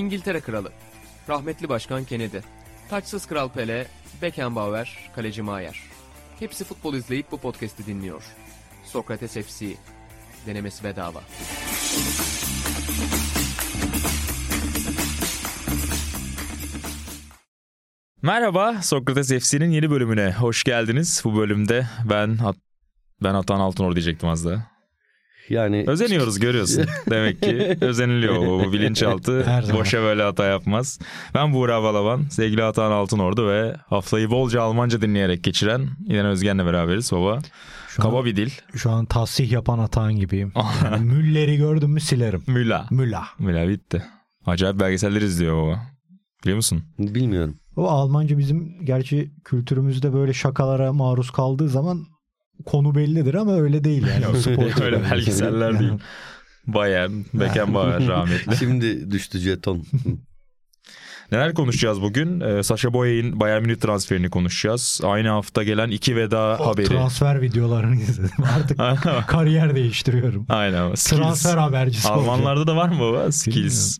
İngiltere Kralı, rahmetli Başkan Kennedy, taçsız Kral Pele, Beckenbauer, Kaleci Maier. Hepsi futbol izleyip bu podcast'i dinliyor. Sokrates FC, denemesi bedava. Merhaba, Sokrates FC'nin yeni bölümüne hoş geldiniz. Bu bölümde ben ben Atan Altınor diyecektim az daha. Yani özeniyoruz görüyorsun. Demek ki özeniliyor o bu bilinçaltı. boşa böyle hata yapmaz. Ben Buğra Balaban, sevgili Atan Altınordu ve haftayı bolca Almanca dinleyerek geçiren İlhan Özgen'le beraberiz baba. Şu Kaba an, bir dil. Şu an tasih yapan Atan gibiyim. yani Müller'i gördüm mü silerim. Müla. Müla. Müla bitti. Acayip belgeseller izliyor baba. Biliyor musun? Bilmiyorum. O Almanca bizim gerçi kültürümüzde böyle şakalara maruz kaldığı zaman konu bellidir ama öyle değil yani. O spor öyle belgeseller değil. Bayern, Beckenbauer rahmetli. Şimdi düştü jeton. Neler konuşacağız bugün? Ee, Sasha Boye'in Bayern Münih transferini konuşacağız. Aynı hafta gelen iki veda o haberi. Transfer videolarını izledim. Artık kariyer değiştiriyorum. Aynen. Skills. Transfer habercisi Almanlarda da var mı baba? Skills.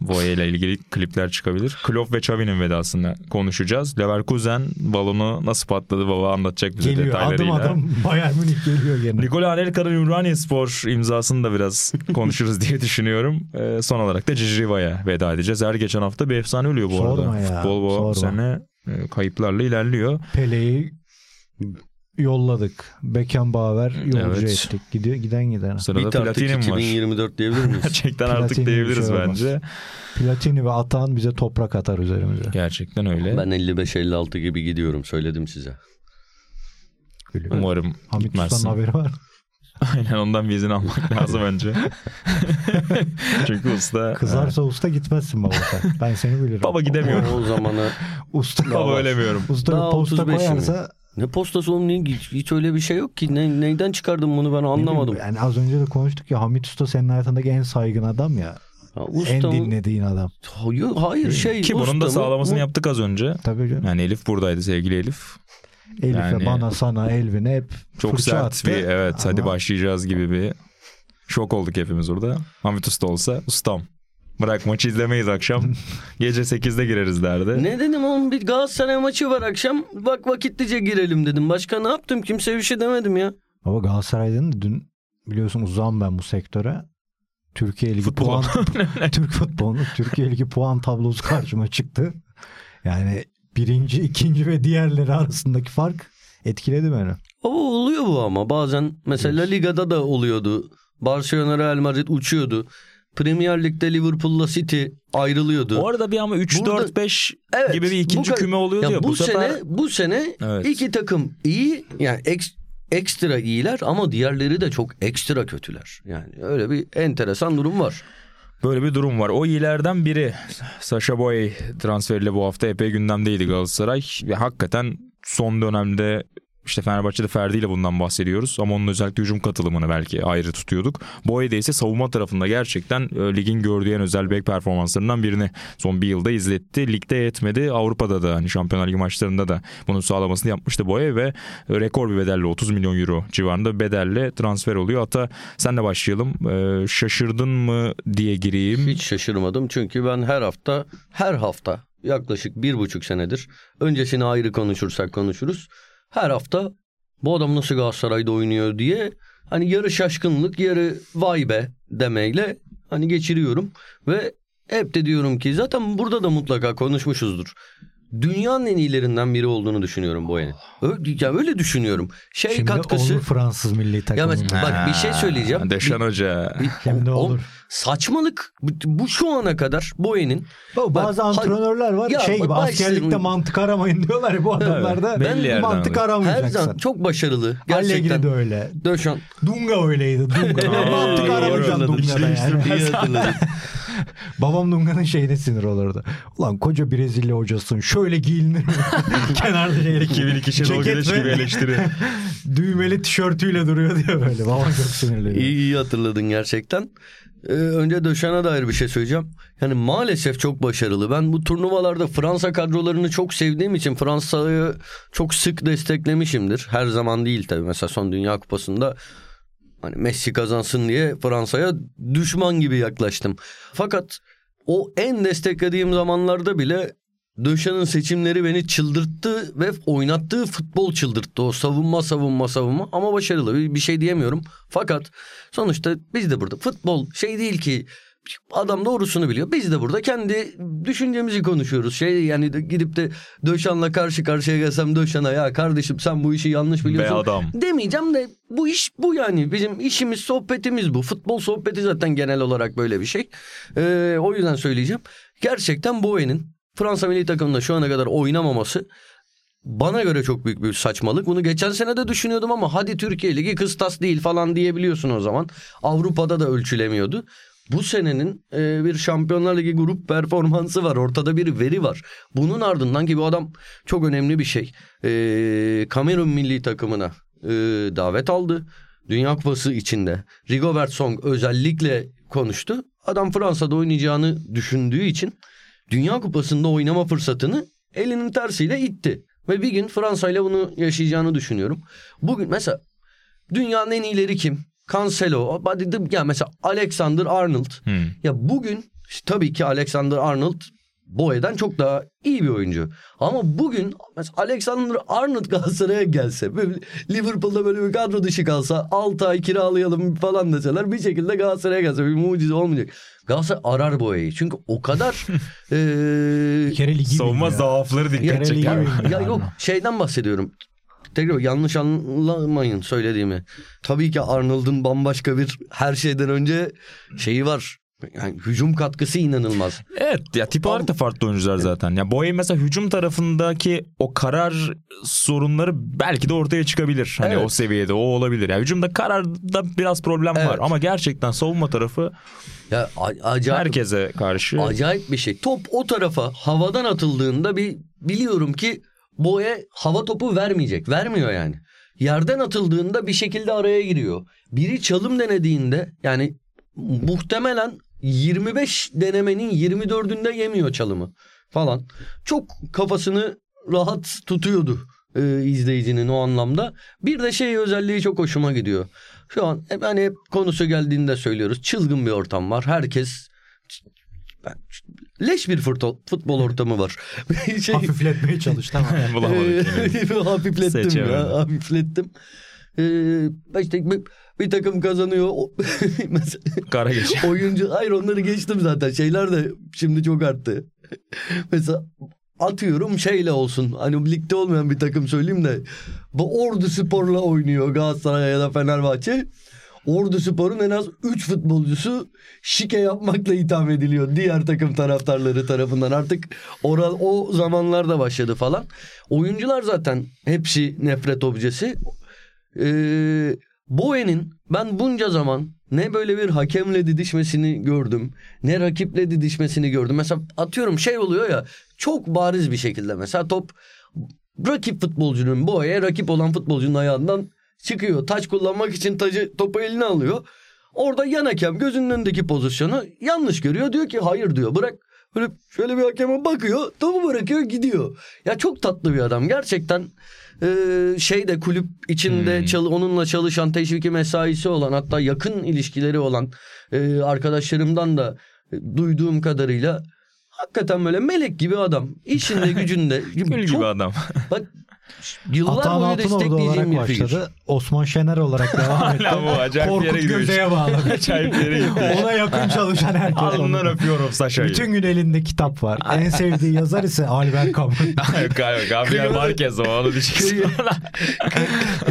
Boye ile ilgili klipler çıkabilir. Klopp ve Xavi'nin vedasını konuşacağız. Leverkusen balonu nasıl patladı baba anlatacak bize geliyor, detaylarıyla. Adım adım Bayern Münih geliyor gene. Nikola Anelka'nın Ümraniye Spor imzasını da biraz konuşuruz diye düşünüyorum. Ee, son olarak da Ciciriva'ya veda edeceğiz. Her geçen hafta bir efsane ölüyor bu Sorma arada. Ya, Futbol bu sorma. sene e, kayıplarla ilerliyor. Pele'yi yolladık. Beckenbauer yolcu evet. ettik. Gidiyor, giden giden. Sırada Bit Platini var. 2024 diyebilir miyiz? Gerçekten artık diyebiliriz şey bence. Platini ve Atan bize toprak atar üzerimize. Gerçekten öyle. Ben 55-56 gibi gidiyorum söyledim size. Biliyorum. Umarım Hamit gitmezsin. haberi var. Aynen ondan bir izin almak lazım önce. Çünkü usta... Kızarsa usta gitmezsin baba sen. Ben seni bilirim. Baba gidemiyorum. O zamanı... usta baba ölemiyorum. Usta bir posta koyarsa... Ne postası oğlum niye hiç, hiç öyle bir şey yok ki. Ne, neyden çıkardın bunu ben anlamadım. Yani az önce de konuştuk ya Hamit Usta senin hayatındaki en saygın adam ya. Ha, en dinlediğin adam. Hayır, hayır şey. Ki bunun da sağlamasını mı? yaptık az önce. Tabii canım. Yani Elif buradaydı sevgili Elif. Elif'e yani, bana sana Elvin'e hep çok sert attı. bir evet Ama... hadi başlayacağız gibi bir şok olduk hepimiz burada. Hamit Usta olsa ustam. Bırak maçı izlemeyiz akşam. Gece 8'de gireriz derdi. Ne dedim oğlum bir Galatasaray maçı var akşam. Bak vakitlice girelim dedim. Başka ne yaptım? Kimse bir şey demedim ya. Ama Galatasaray'dan dün biliyorsun uzağım ben bu sektöre. Türkiye Ligi Futbol. puan Türk futbolu Türkiye Ligi puan tablosu karşıma çıktı. Yani birinci, ikinci ve diğerleri arasındaki fark etkiledi beni. O oluyor bu ama bazen mesela ligada da oluyordu. Barcelona Real Madrid uçuyordu. Premier Lig'de Liverpool'la City ayrılıyordu. Orada bir ama 3-4-5 evet, gibi bir ikinci bu, küme oluyordu ya. ya bu, bu sene sefer... bu sene evet. iki takım iyi yani eks, ekstra iyiler ama diğerleri de çok ekstra kötüler. Yani öyle bir enteresan durum var. Böyle bir durum var. O iyilerden biri Sasha Boy transferiyle bu hafta epey gündemdeydi Galatasaray. Ve hakikaten son dönemde işte Fenerbahçe'de Ferdi ile bundan bahsediyoruz ama onun özellikle hücum katılımını belki ayrı tutuyorduk. Boya'da ise savunma tarafında gerçekten e, ligin gördüğü en özel bek performanslarından birini son bir yılda izletti. Ligde yetmedi. Avrupa'da da hani Şampiyonlar Ligi maçlarında da bunun sağlamasını yapmıştı Boya ve rekor bir bedelle 30 milyon euro civarında bedelle transfer oluyor. Hatta senle başlayalım. Ee, şaşırdın mı diye gireyim. Hiç şaşırmadım çünkü ben her hafta her hafta yaklaşık bir buçuk senedir öncesini ayrı konuşursak konuşuruz her hafta bu adam nasıl Galatasaray'da oynuyor diye hani yarı şaşkınlık yarı vay be demeyle hani geçiriyorum. Ve hep de diyorum ki zaten burada da mutlaka konuşmuşuzdur dünyanın en iyilerinden biri olduğunu düşünüyorum Boyen'in. Öyle, ya öyle düşünüyorum. Şey Şimdi katkısı. olur Fransız milli takımı. Ya mesela, bak bir şey söyleyeceğim. Deşan Hoca. Şimdi olur. saçmalık bu şu ana kadar Boyen'in. Bazı bak, antrenörler var ya, şey gibi askerlikte şimdi, mantık aramayın diyorlar ya bu adamlarda. Evet, ben mantık aramayacaksın. Her zaman çok başarılı. Gerçekten. Allegri de öyle. Döşan. Dunga öyleydi. Dunga. mantık aramayacaksın Dunga'da yani. Babam Dunga'nın şeyine sinir olurdu. Ulan koca Brezilya hocasın şöyle giyinir mi? Kenarda şeyle 2002 Şenol Güneş gibi eleştiri. düğmeli tişörtüyle duruyor diye böyle. Babam çok sinirli. İyi, iyi hatırladın gerçekten. Ee, önce Döşen'e dair bir şey söyleyeceğim. Yani maalesef çok başarılı. Ben bu turnuvalarda Fransa kadrolarını çok sevdiğim için Fransa'yı çok sık desteklemişimdir. Her zaman değil tabii. Mesela son Dünya Kupası'nda hani Messi kazansın diye Fransa'ya düşman gibi yaklaştım. Fakat o en desteklediğim zamanlarda bile Döşan'ın seçimleri beni çıldırttı ve oynattığı futbol çıldırttı. O savunma savunma savunma ama başarılı bir, şey diyemiyorum. Fakat sonuçta biz de burada futbol şey değil ki adam doğrusunu biliyor. Biz de burada kendi düşüncemizi konuşuyoruz. Şey yani de gidip de Döşan'la karşı karşıya gelsem Döşan'a ya kardeşim sen bu işi yanlış biliyorsun. Be adam. Demeyeceğim de bu iş bu yani. Bizim işimiz sohbetimiz bu. Futbol sohbeti zaten genel olarak böyle bir şey. Ee, o yüzden söyleyeceğim. Gerçekten Bowen'in Fransa milli takımında şu ana kadar oynamaması bana göre çok büyük bir saçmalık. Bunu geçen sene de düşünüyordum ama hadi Türkiye Ligi kıstas değil falan diyebiliyorsun o zaman. Avrupa'da da ölçülemiyordu. Bu senenin e, bir Şampiyonlar Ligi grup performansı var. Ortada bir veri var. Bunun ardından ki bu adam çok önemli bir şey. E, Kamerun milli takımına e, davet aldı. Dünya Kupası içinde. Rigobert Song özellikle konuştu. Adam Fransa'da oynayacağını düşündüğü için Dünya Kupası'nda oynama fırsatını elinin tersiyle itti. Ve bir gün Fransa ile bunu yaşayacağını düşünüyorum. Bugün mesela dünyanın en iyileri kim? Cancelo, ya mesela Alexander Arnold. Hmm. Ya bugün tabii ki Alexander Arnold Boye'den çok daha iyi bir oyuncu. Ama bugün mesela Alexander Arnold Galatasaray'a gelse, böyle Liverpool'da böyle bir kadro dışı kalsa 6 ay kiralayalım falan deseler bir şekilde Galatasaray'a gelse bir mucize olmayacak. Galatasaray arar Boye'yi. Çünkü o kadar kere ligi Savunma zaafları dikkat çeker. ya- ya yok şeyden bahsediyorum. Tekrar yanlış anlamayın söylediğimi. Tabii ki Arnold'un bambaşka bir her şeyden önce şeyi var. Yani hücum katkısı inanılmaz. Evet ya tip olarak da farklı oyuncular zaten. Ya Boye mesela hücum tarafındaki o karar sorunları belki de ortaya çıkabilir. Hani Evet. o seviyede o olabilir. Ya hücumda kararda biraz problem var Evet. ama gerçekten savunma tarafı Ya acayip herkese karşı acayip bir şey. Top o tarafa havadan atıldığında bir biliyorum ki Boye hava topu vermeyecek. Vermiyor yani. Yerden atıldığında bir şekilde araya giriyor. Biri çalım denediğinde yani muhtemelen 25 denemenin 24'ünde yemiyor çalımı falan. Çok kafasını rahat tutuyordu e, izleyicinin o anlamda. Bir de şey özelliği çok hoşuma gidiyor. Şu an hep, hani hep konusu geldiğinde söylüyoruz. Çılgın bir ortam var. Herkes ben, leş bir futbol, futbol ortamı var. şey, Hafifletmeye çalıştı ama. bulamadık hafiflettim Seçemedim. ya hafiflettim. Ee, işte bir, bir takım kazanıyor. Kara geç. oyuncu hayır onları geçtim zaten. Şeyler de şimdi çok arttı. Mesela atıyorum şeyle olsun. Hani ligde olmayan bir takım söyleyeyim de. Bu Ordu Spor'la oynuyor Galatasaray ya da Fenerbahçe. Ordu Spor'un en az 3 futbolcusu şike yapmakla itham ediliyor diğer takım taraftarları tarafından. Artık oral o zamanlarda başladı falan. Oyuncular zaten hepsi nefret objesi. Ee, Bowen'in ben bunca zaman ne böyle bir hakemle didişmesini gördüm. Ne rakiple didişmesini gördüm. Mesela atıyorum şey oluyor ya çok bariz bir şekilde mesela top rakip futbolcunun Bowen'e rakip olan futbolcunun ayağından çıkıyor. Taç kullanmak için tacı topu eline alıyor. Orada yan hakem gözünün önündeki pozisyonu yanlış görüyor. Diyor ki hayır diyor bırak. Böyle şöyle bir hakeme bakıyor topu bırakıyor gidiyor. Ya çok tatlı bir adam gerçekten e, şeyde kulüp içinde Hmm. çalı, onunla çalışan teşviki mesaisi olan hatta yakın ilişkileri olan e, arkadaşlarımdan da e, duyduğum kadarıyla hakikaten böyle melek gibi adam. İşinde gücünde. Gül gibi Çok- adam. Bak yıllar Atan boyu Altınordu olarak destekleyeceğim bir figür. başladı. Osman Şener olarak devam etti. Hala bu acayip bir yere Korkut gidiyor. Göze'ye bağladı. Acayip yere gidiyor. Ona yakın çalışan herkes. Alnından öpüyorum Saşa'yı. Bütün gün elinde kitap var. En sevdiği yazar ise Albert Camus. Gabriel Marquez o onu diyeceksin.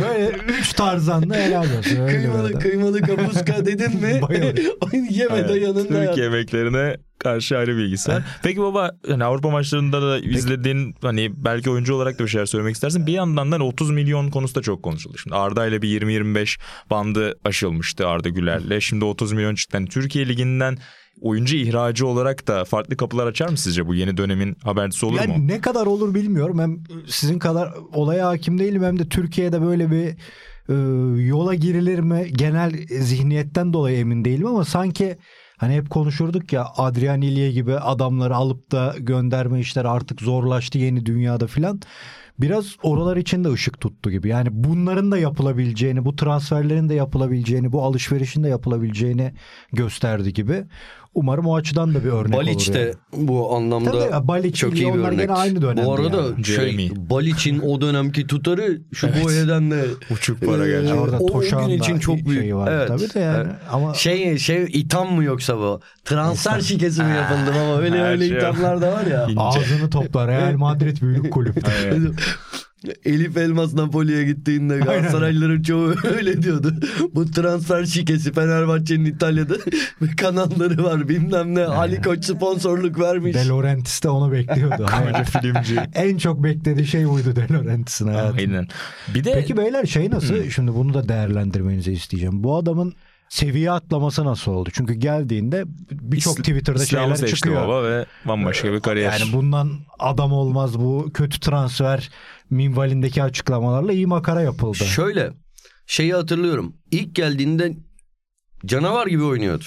Böyle üç tarzanlı helal olsun. Öyle Kıymalı, kıymalı kapuska dedin mi? Bayılır. Yeme Evet, yanında Türk yemeklerine karşı ayrı bilgisi var. Peki baba hani Avrupa maçlarında da izlediğin hani belki oyuncu olarak da bir şeyler söylemek istersin. Bir yandan da hani 30 milyon konusu da çok konuşuldu. Şimdi Arda ile bir 20-25 bandı aşılmıştı Arda Güler'le. Şimdi 30 milyon çıktı. Hani Türkiye Ligi'nden oyuncu ihracı olarak da farklı kapılar açar mı sizce bu yeni dönemin habercisi olur yani mu? ne kadar olur bilmiyorum. Hem sizin kadar olaya hakim değilim hem de Türkiye'de böyle bir e, yola girilir mi genel zihniyetten dolayı emin değilim ama sanki hani hep konuşurduk ya Adrian İlye gibi adamları alıp da gönderme işleri artık zorlaştı yeni dünyada filan. Biraz oralar için de ışık tuttu gibi. Yani bunların da yapılabileceğini, bu transferlerin de yapılabileceğini, bu alışverişin de yapılabileceğini gösterdi gibi. Umarım o açıdan da bir örnek Balic olur. de yani. bu anlamda Tabii ya, çok iyi bir örnek. gene aynı dönemde Bu arada yani. şey Jeremy. Balic'in o dönemki tutarı şu Boye'den de Uçuk para Ee, gerçekten. Orada o- gün için da çok büyük. şeyi var Evet. tabii de yani. Evet. Ama şey şey itham mı yoksa bu? Transfer şikesi mi yapıldı ama öyle öyle şey. ithamlar da var ya. Ağzını toplar. Real Madrid büyük kulüp. Elif Elmas Napoli'ye gittiğinde Galatasaraylıların çoğu öyle diyordu. Bu transfer şikesi Fenerbahçe'nin İtalya'da kanalları var bilmem ne. Ali Koç sponsorluk vermiş. De Laurentiis de onu bekliyordu. Koca filmci. en çok beklediği şey buydu De Laurentiis'in hayatında. Aynen. Bir de Peki beyler şey nasıl? Şimdi bunu da değerlendirmenizi isteyeceğim. Bu adamın seviye atlaması nasıl oldu? Çünkü geldiğinde birçok Twitter'da İslam'ı şeyler seçti çıkıyor. baba ve bambaşka bir kariyer. Yani bundan adam olmaz bu kötü transfer minvalindeki açıklamalarla iyi makara yapıldı. Şöyle şeyi hatırlıyorum. İlk geldiğinde canavar gibi oynuyordu.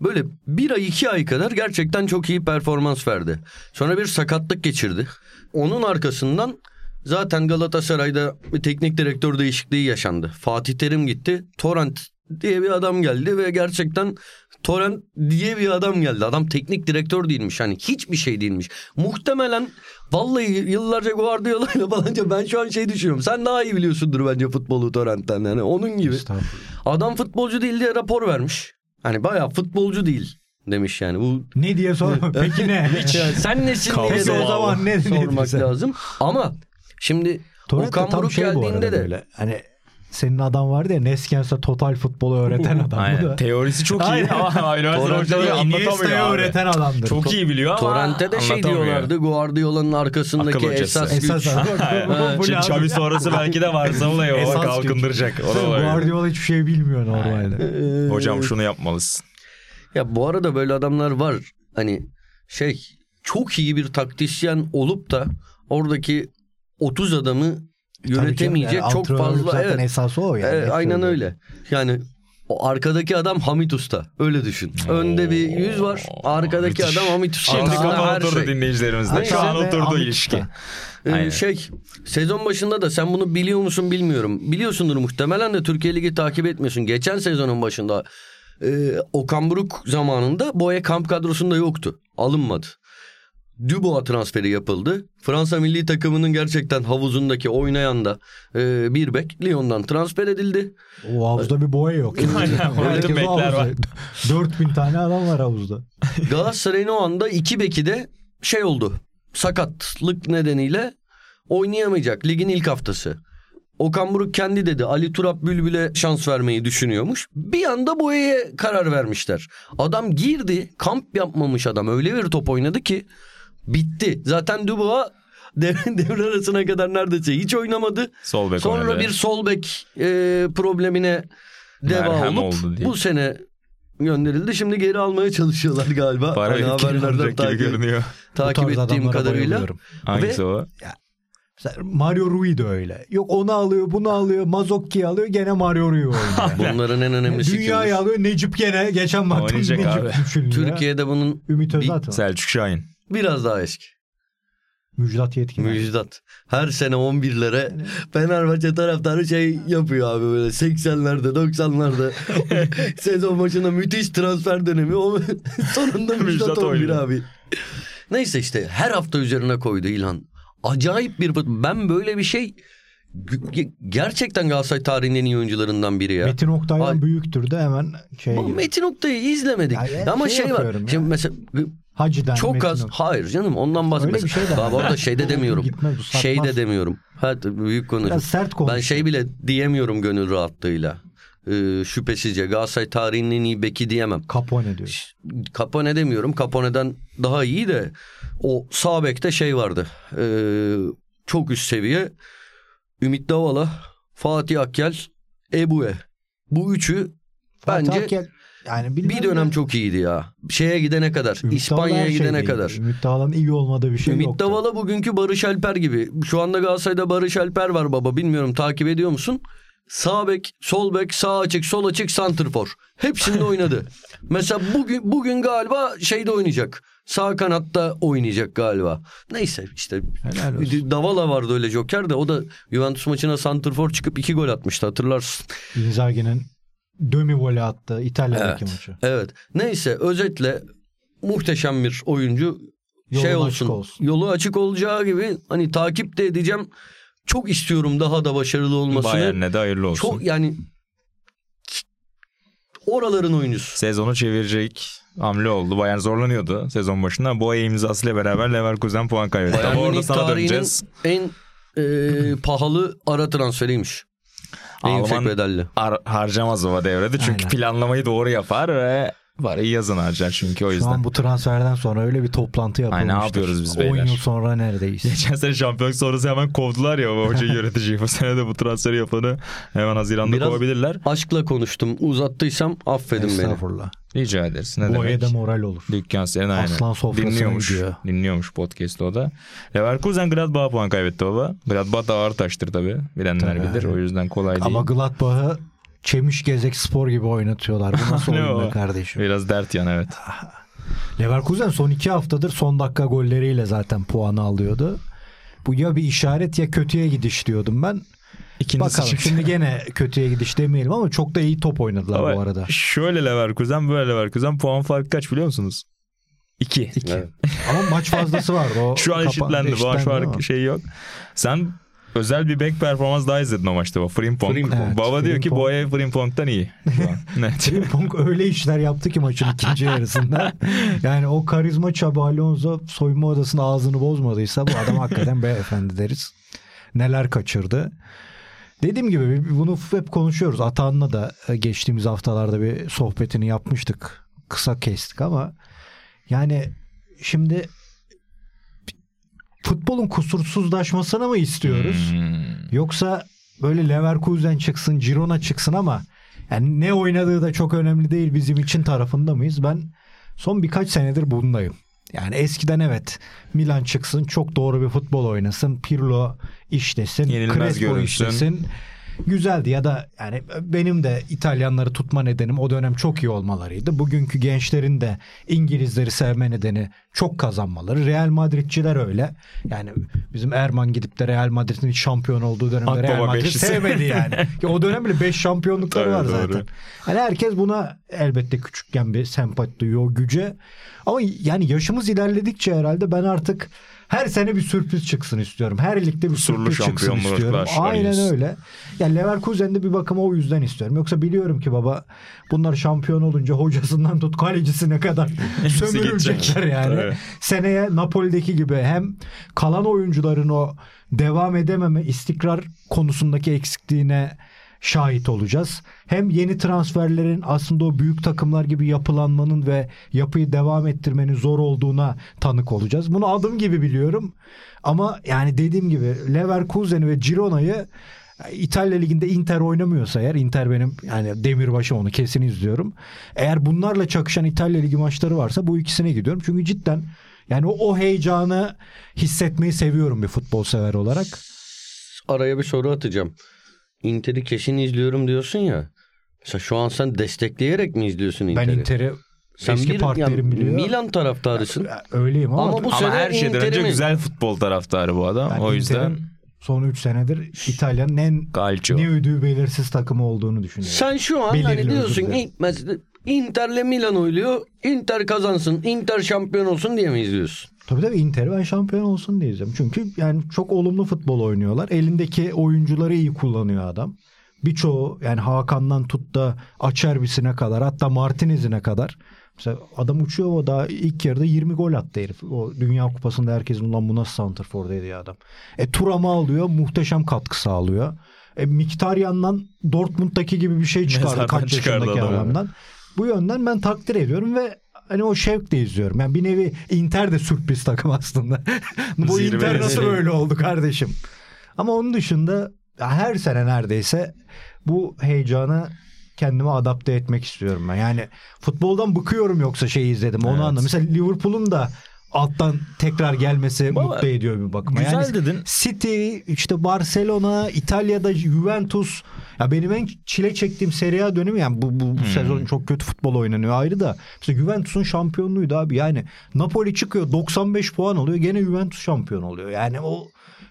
Böyle bir ay iki ay kadar gerçekten çok iyi performans verdi. Sonra bir sakatlık geçirdi. Onun arkasından zaten Galatasaray'da bir teknik direktör değişikliği yaşandı. Fatih Terim gitti. Torrent diye bir adam geldi ve gerçekten Torrent diye bir adam geldi. Adam teknik direktör değilmiş. Hani hiçbir şey değilmiş. Muhtemelen vallahi yıllarca Guardiola ile falanca ben şu an şey düşünüyorum. Sen daha iyi biliyorsundur bence futbolu Torrent'ten. Yani onun gibi. Adam futbolcu değil diye rapor vermiş. Hani bayağı futbolcu değil demiş yani. Bu Ne diye sor. Peki ne? yani sen nesin diye de o zaman ne- sormak lazım. Ama şimdi Torrent Okan Buruk şey geldiğinde de böyle. Hani senin adam vardı ya Neskens'e total futbolu öğreten adam. Bu Aynen. da. Teorisi çok iyi ama üniversite hocaları anlatamıyor abi. öğreten adamdır. Çok iyi biliyor ama Torrent'e de şey diyorlardı. Guardiola'nın arkasındaki hocası. esas güç. Esas. Xavi sonrası belki de varsa o da Esas baba güç. kalkındıracak. O da olabilir. Guardiola hiçbir şey bilmiyor normalde. Hocam şunu yapmalısın. Ya bu arada böyle adamlar var. Hani şey çok iyi bir taktisyen olup da oradaki 30 adamı yönetemeyecek Yani çok fazla. zaten Evet, esası o yani. Evet, Hep aynen söylüyorum. öyle. Yani o arkadaki adam Hamit Usta. Öyle düşün. Önde bir yüz var. Arkadaki müthiş. adam Hamit Usta. Şimdi kafa her oturdu şey. dinleyicilerimizde. Aynen. Şu an oturdu ilişki. Ee, Aynen. şey sezon başında da sen bunu biliyor musun bilmiyorum. Biliyorsundur muhtemelen de Türkiye Ligi takip etmiyorsun. Geçen sezonun başında e, Okan Buruk zamanında Boya kamp kadrosunda yoktu. Alınmadı. Dubois transferi yapıldı. Fransa milli takımının gerçekten havuzundaki oynayan da e, bir bek Lyon'dan transfer edildi. O havuzda bir boya yok. Aynen, bekler var. 4000 tane adam var havuzda. Galatasaray'ın o anda iki beki de şey oldu. Sakatlık nedeniyle oynayamayacak ligin ilk haftası. Okan Buruk kendi dedi Ali Turap Bülbül'e şans vermeyi düşünüyormuş. Bir anda Boya'ya karar vermişler. Adam girdi kamp yapmamış adam öyle bir top oynadı ki bitti. Zaten Dubois devre, devre arasına kadar neredeyse hiç oynamadı. Sol bek Sonra oynadı. bir sol bek e, problemine deva Merhem olup oldu diye. bu sene gönderildi. Şimdi geri almaya çalışıyorlar galiba. Para Hani haberlerden takip, görünüyor. Takip ettiğim kadarıyla. Hangisi Ve- o? Mesela Mario Rui de öyle. Yok onu alıyor, bunu alıyor, Mazokki'yi alıyor, gene Mario Rui oynuyor. Bunların en önemlisi Dünyayı kimdir? alıyor, Necip gene geçen baktım Oynayacak Necip abi. düşünüyor. Türkiye'de bunun Ümit bir- Özat mı? Selçuk Şahin. Biraz daha eski. Müjdat Yetkin. Müjdat. Her sene 11'lere Fenerbahçe taraftarı şey yapıyor abi böyle 80'lerde 90'larda sezon başında müthiş transfer dönemi o sonunda Müjdat, Müjdat 11 oynuyor. abi. Neyse işte her hafta üzerine koydu İlhan. Acayip bir ben böyle bir şey ge- gerçekten Galatasaray tarihinin en iyi oyuncularından biri ya. Metin Oktay'dan Ay- büyüktür de hemen giriyor. Metin Oktay'ı izlemedik. Ya, ya, Ama şey şey, var. ya. Şimdi mesela Hacı'den çok az. Oktay. Hayır canım ondan bahsetmiyorum. bir şey de var. Bu arada şey de Bu demiyorum. gitmez. Şey de demiyorum. Hadi büyük konu. Biraz sert konuş. Ben şey bile diyemiyorum gönül rahatlığıyla. Ee, şüphesizce Galatasaray tarihinin en iyi beki diyemem. Capone diyor. Capone demiyorum. Capone'den daha iyi de o sağ bekte şey vardı. Ee, çok üst seviye. Ümit Davala, Fatih Akkel, Ebue. Bu üçü Fatih bence Akgel, yani bir dönem ne. çok iyiydi ya. Şeye gidene kadar, Ümit İspanya'ya her gidene kadar. Ümit Davala'nın iyi olmadığı bir şey Ümit yoktu. Davala bugünkü Barış Alper gibi. Şu anda Galatasaray'da Barış Alper var baba. Bilmiyorum takip ediyor musun? Sağ bek, sol bek, sağ açık, sol açık, santrfor. Hepsinde oynadı. Mesela bugün bugün galiba şeyde oynayacak. Sağ kanatta oynayacak galiba. Neyse işte. Davala vardı öyle Joker de o da Juventus maçına santrfor çıkıp iki gol atmıştı hatırlarsın. Inzaghi'nin dömi voley attı İtalya'daki Evet. maçı. Evet. Neyse özetle muhteşem bir oyuncu. Yolu şey açık olsun, olsun. Yolu açık olacağı gibi hani takip de edeceğim. Çok istiyorum daha da başarılı olmasını. Bayern'e de hayırlı olsun. Çok yani oraların oyuncusu. Sezonu çevirecek hamle oldu. Bayern zorlanıyordu sezon başında. Bu ay imzasıyla beraber Leverkusen puan kaybetti. Bayern orada sana döneceğiz. en e, pahalı ara transferiymiş. En yüksek Alman bedelli. Har- harcamaz o devrede. Çünkü Aynen. planlamayı doğru yapar ve parayı yazın harcar çünkü o Şu yüzden. an bu transferden sonra öyle bir toplantı Ay, yapılmıştır. ne yapıyoruz biz 10 beyler? yıl sonra neredeyiz? Geçen sene şampiyonluk sonrası hemen kovdular ya o hoca yöneticiyi. Bu sene de bu transferi yapanı hemen Haziran'da Biraz- kovabilirler. Aşkla konuştum. Uzattıysam affedin beni. Estağfurullah. Rica ederiz. Ne Bu demek? da moral olur. Dükkan senin aynı. Aslan sofrasına Dinliyormuş. gidiyor. Dinliyormuş podcast'ı o da. Leverkusen Gladbach puan kaybetti baba. Gladbach da ağır taştır tabii. Bilenler Tabii. bilir. O yüzden kolay değil. Ama Gladbach'ı Çemiş Gezek Spor gibi oynatıyorlar. Bu nasıl oyun be kardeşim? Biraz dert yan evet. Leverkusen son iki haftadır son dakika golleriyle zaten puanı alıyordu. Bu ya bir işaret ya kötüye gidiş diyordum ben. İkincisi Bakalım çıktı. şimdi gene kötüye gidiş demeyelim ama çok da iyi top oynadılar Ama bu arada. Şöyle Leverkusen böyle Leverkusen puan farkı kaç biliyor musunuz? 2. Evet. Ama maç fazlası vardı. O Şu an kapa- eşitlendi. Bu maç eşitlendi farkı ama. şey yok. Sen özel bir back performans daha izledin o maçta. O Frimpong. Frimpong. Evet, Baba diyor ki Frimpong. ev Frimpong'dan iyi. Net. Frimpong öyle işler yaptı ki maçın ikinci yarısında. Yani o karizma Çaba Alonso soyunma odasının ağzını bozmadıysa bu adam hakikaten beyefendi deriz. Neler kaçırdı. Dediğim gibi bunu hep konuşuyoruz. Atan'la da e, geçtiğimiz haftalarda bir sohbetini yapmıştık. Kısa kestik ama yani şimdi futbolun kusursuzlaşmasını mı istiyoruz? Hmm. Yoksa böyle Leverkusen çıksın, Girona çıksın ama yani ne oynadığı da çok önemli değil bizim için tarafında mıyız? Ben son birkaç senedir bundayım. Yani eskiden evet Milan çıksın çok doğru bir futbol oynasın. Pirlo işlesin. Yenilmez Crespo görünsün. işlesin. Güzeldi ya da yani benim de İtalyanları tutma nedenim o dönem çok iyi olmalarıydı. Bugünkü gençlerin de İngilizleri sevme nedeni çok kazanmaları. Real Madridçiler öyle. Yani bizim Erman gidip de Real Madrid'in şampiyon olduğu dönemde Akbaba Real Madrid beşlisi. sevmedi yani. Ki o dönem bile 5 şampiyonlukları var doğru. zaten. Yani herkes buna elbette küçükken bir sempati duyuyor güce. Ama yani yaşımız ilerledikçe herhalde ben artık her sene bir sürpriz çıksın istiyorum. Her ligde bir Kusurlu sürpriz çıksın istiyorum. Aynen öyle. Yani Leverkusen'de bir bakıma o yüzden istiyorum. Yoksa biliyorum ki baba bunlar şampiyon olunca hocasından tut kalecisine kadar sömürülecekler yani. Tabii. Seneye Napoli'deki gibi hem kalan oyuncuların o devam edememe istikrar konusundaki eksikliğine şahit olacağız. Hem yeni transferlerin aslında o büyük takımlar gibi yapılanmanın ve yapıyı devam ettirmenin zor olduğuna tanık olacağız. Bunu adım gibi biliyorum. Ama yani dediğim gibi Leverkusen'i ve Girona'yı İtalya Ligi'nde Inter oynamıyorsa eğer Inter benim yani demirbaşı onu kesin izliyorum. Eğer bunlarla çakışan İtalya Ligi maçları varsa bu ikisine gidiyorum. Çünkü cidden yani o, o heyecanı hissetmeyi seviyorum bir futbol sever olarak. Araya bir soru atacağım. Inter'i kesin izliyorum diyorsun ya. Mesela şu an sen destekleyerek mi izliyorsun Inter'i? Ben Inter'i sen eski bir partilerim yani biliyor. Milan taraftarısın. Öyleyim ama, Ama bu Ama her şeyden önce güzel futbol taraftarı bu adam. ben o yüzden son 3 senedir İtalya'nın en Calcio. ne ödüğü belirsiz takımı olduğunu düşünüyorum. Sen şu an Belirli, hani diyorsun ilk mesela Inter'le Milan oynuyor. Inter kazansın, Inter şampiyon olsun diye mi izliyorsun? Tabii tabii Inter'i ben şampiyon olsun diye izliyorum. Çünkü yani çok olumlu futbol oynuyorlar. Elindeki oyuncuları iyi kullanıyor adam. Birçoğu yani Hakan'dan tut da Açerbis'ine kadar hatta Martinez'ine kadar. Mesela adam uçuyor o daha ilk yarıda 20 gol attı herif. O Dünya Kupası'nda herkesin ulan bu nasıl santrfor dedi ya adam. E Turam'ı alıyor muhteşem katkı sağlıyor. E Mkhitaryan'dan Dortmund'daki gibi bir şey çıkardı Mezardan kaç yaşındaki adamdan. Bu yönden ben takdir ediyorum ve hani o şevkle izliyorum. Yani bir nevi Inter de sürpriz takım aslında. Bu Zirve Inter nasıl rezili. böyle oldu kardeşim? Ama onun dışında her sene neredeyse bu heyecanı kendime adapte etmek istiyorum ben. Yani futboldan bıkıyorum yoksa şey izledim onu Evet. anladım. Mesela Liverpool'un da alttan tekrar gelmesi Baba, mutlu ediyor bir bakıma. güzel yani dedin. City, işte Barcelona, İtalya'da Juventus. Ya benim en çile çektiğim Serie A dönemi yani bu, bu, bu Hmm. sezon çok kötü futbol oynanıyor ayrı da. Mesela Juventus'un şampiyonluğuydu abi. Yani Napoli çıkıyor 95 puan alıyor. Gene Juventus şampiyon oluyor. Yani o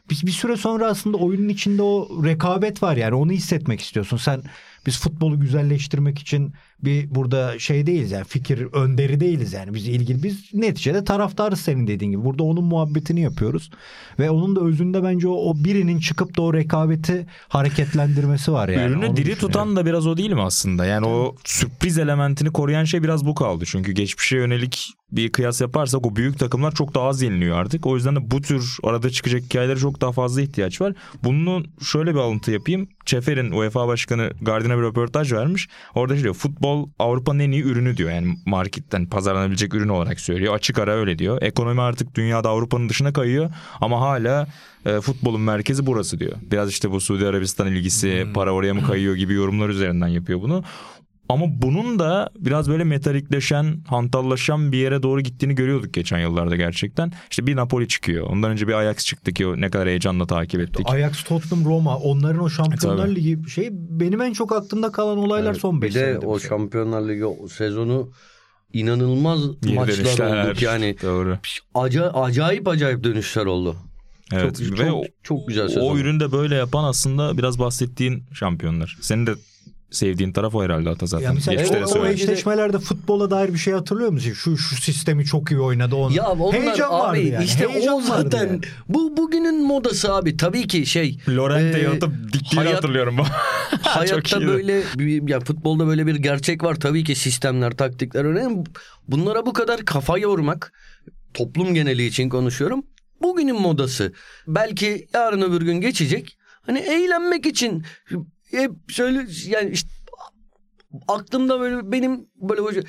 bir, bir süre sonra aslında oyunun içinde o rekabet var yani onu hissetmek istiyorsun. Sen biz futbolu güzelleştirmek için bir burada şey değiliz yani fikir önderi değiliz yani biz ilgili biz neticede taraftarız senin dediğin gibi. Burada onun muhabbetini yapıyoruz ve onun da özünde bence o, o birinin çıkıp da o rekabeti hareketlendirmesi var yani. Ürünü Onu diri tutan da biraz o değil mi aslında? Yani o sürpriz elementini koruyan şey biraz bu kaldı. Çünkü geçmişe yönelik bir kıyas yaparsak o büyük takımlar çok daha az yeniliyor artık. O yüzden de bu tür arada çıkacak hikayelere çok daha fazla ihtiyaç var. Bunu şöyle bir alıntı yapayım. Çefer'in UEFA Başkanı Bir röportaj vermiş. Orada şey diyor futbol Avrupa'nın en iyi ürünü diyor. Yani marketten pazarlanabilecek ürün olarak söylüyor. Açık ara öyle diyor. Ekonomi artık dünyada Avrupa'nın dışına kayıyor ama hala e, futbolun merkezi burası diyor. Biraz işte bu Suudi Arabistan ilgisi para oraya mı kayıyor gibi yorumlar üzerinden yapıyor bunu. Ama bunun da biraz böyle metarikleşen, hantallaşan bir yere doğru gittiğini görüyorduk geçen yıllarda gerçekten. İşte bir Napoli çıkıyor. Ondan önce bir Ajax çıktı ki o ne kadar heyecanla takip ettik. Ajax, Tottenham, Roma onların o Şampiyonlar E, tabii. Ligi şey benim en çok aklımda kalan olaylar son 5 Bir de senede. o mesela. Şampiyonlar Ligi o sezonu inanılmaz Geri maçlar dönüşler. olduk yani. Doğru. Aca- acayip acayip dönüşler oldu. Evet. Çok, Ve çok, o, çok güzel o sezon. ürünü de böyle yapan aslında biraz bahsettiğin şampiyonlar. Senin de sevdiğin taraf o herhalde Ata zaten. Ya mesela Geçmişte o, o eşleşmelerde futbola dair bir şey hatırlıyor musun? Şu şu sistemi çok iyi oynadı onu. Ya onlar Heyecan vardı abi yani. işte Heyecan o zaten yani. bu bugünün modası abi tabii ki şey Lorente'yi e, atıp diktiğini hayat- hatırlıyorum. hayatta iyiydi. böyle bir- ya futbolda böyle bir gerçek var tabii ki sistemler taktikler önemli bunlara bu kadar kafa yormak toplum geneli için konuşuyorum bugünün modası belki yarın öbür gün geçecek hani eğlenmek için hep şöyle yani işte aklımda böyle benim böyle hoca-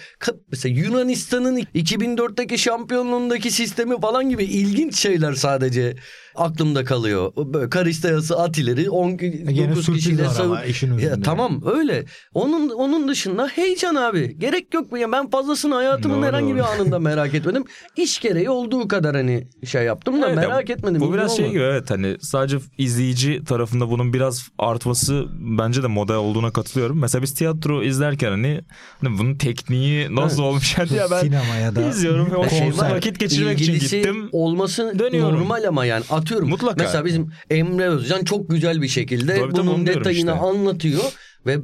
mesela Yunanistan'ın 2004'teki şampiyonluğundaki sistemi falan gibi ilginç şeyler sadece aklımda kalıyor. Böyle Karistayası Atileri 10 Gene 9 sürpriz kişiyle var sav- ama işin özünde. ya tamam öyle. Onun onun dışında heyecan abi. Gerek yok mu ya? Ben fazlasını hayatımın Doğru, herhangi doğru. bir anında merak etmedim. İş gereği olduğu kadar hani şey yaptım da Evet, merak etmedim. Bu biraz şey olmadı. gibi evet hani sadece izleyici tarafında bunun biraz artması bence de moda olduğuna katılıyorum. Mesela biz tiyatro izlerken hani, hani bunun tekniği nasıl Evet. olmuş yani ya ben Sinemaya da izliyorum ve o şey var, vakit geçirmek için gittim. olması Dönüyorum. normal ama yani atıyorum. Mutlaka. Mesela bizim Emre Özcan çok güzel bir şekilde Tabii, bunun detayını işte. anlatıyor ve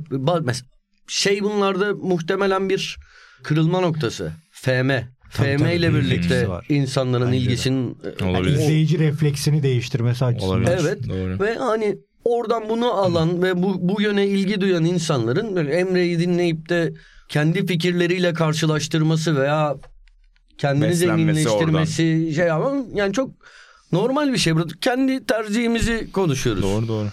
mesela şey bunlarda muhtemelen bir kırılma noktası. FM. Tabii, FM ile birlikte insanların Bence ilgisinin Yani Olabilir. izleyici refleksini değiştirmesi açısından. Olabilir. Evet. Doğru. Ve hani oradan bunu alan ve bu, bu yöne ilgi duyan insanların böyle Emre'yi dinleyip de kendi fikirleriyle karşılaştırması veya kendini Beslenmesi zenginleştirmesi şey ama yani çok normal bir şey. Burada kendi tercihimizi konuşuyoruz. Doğru doğru.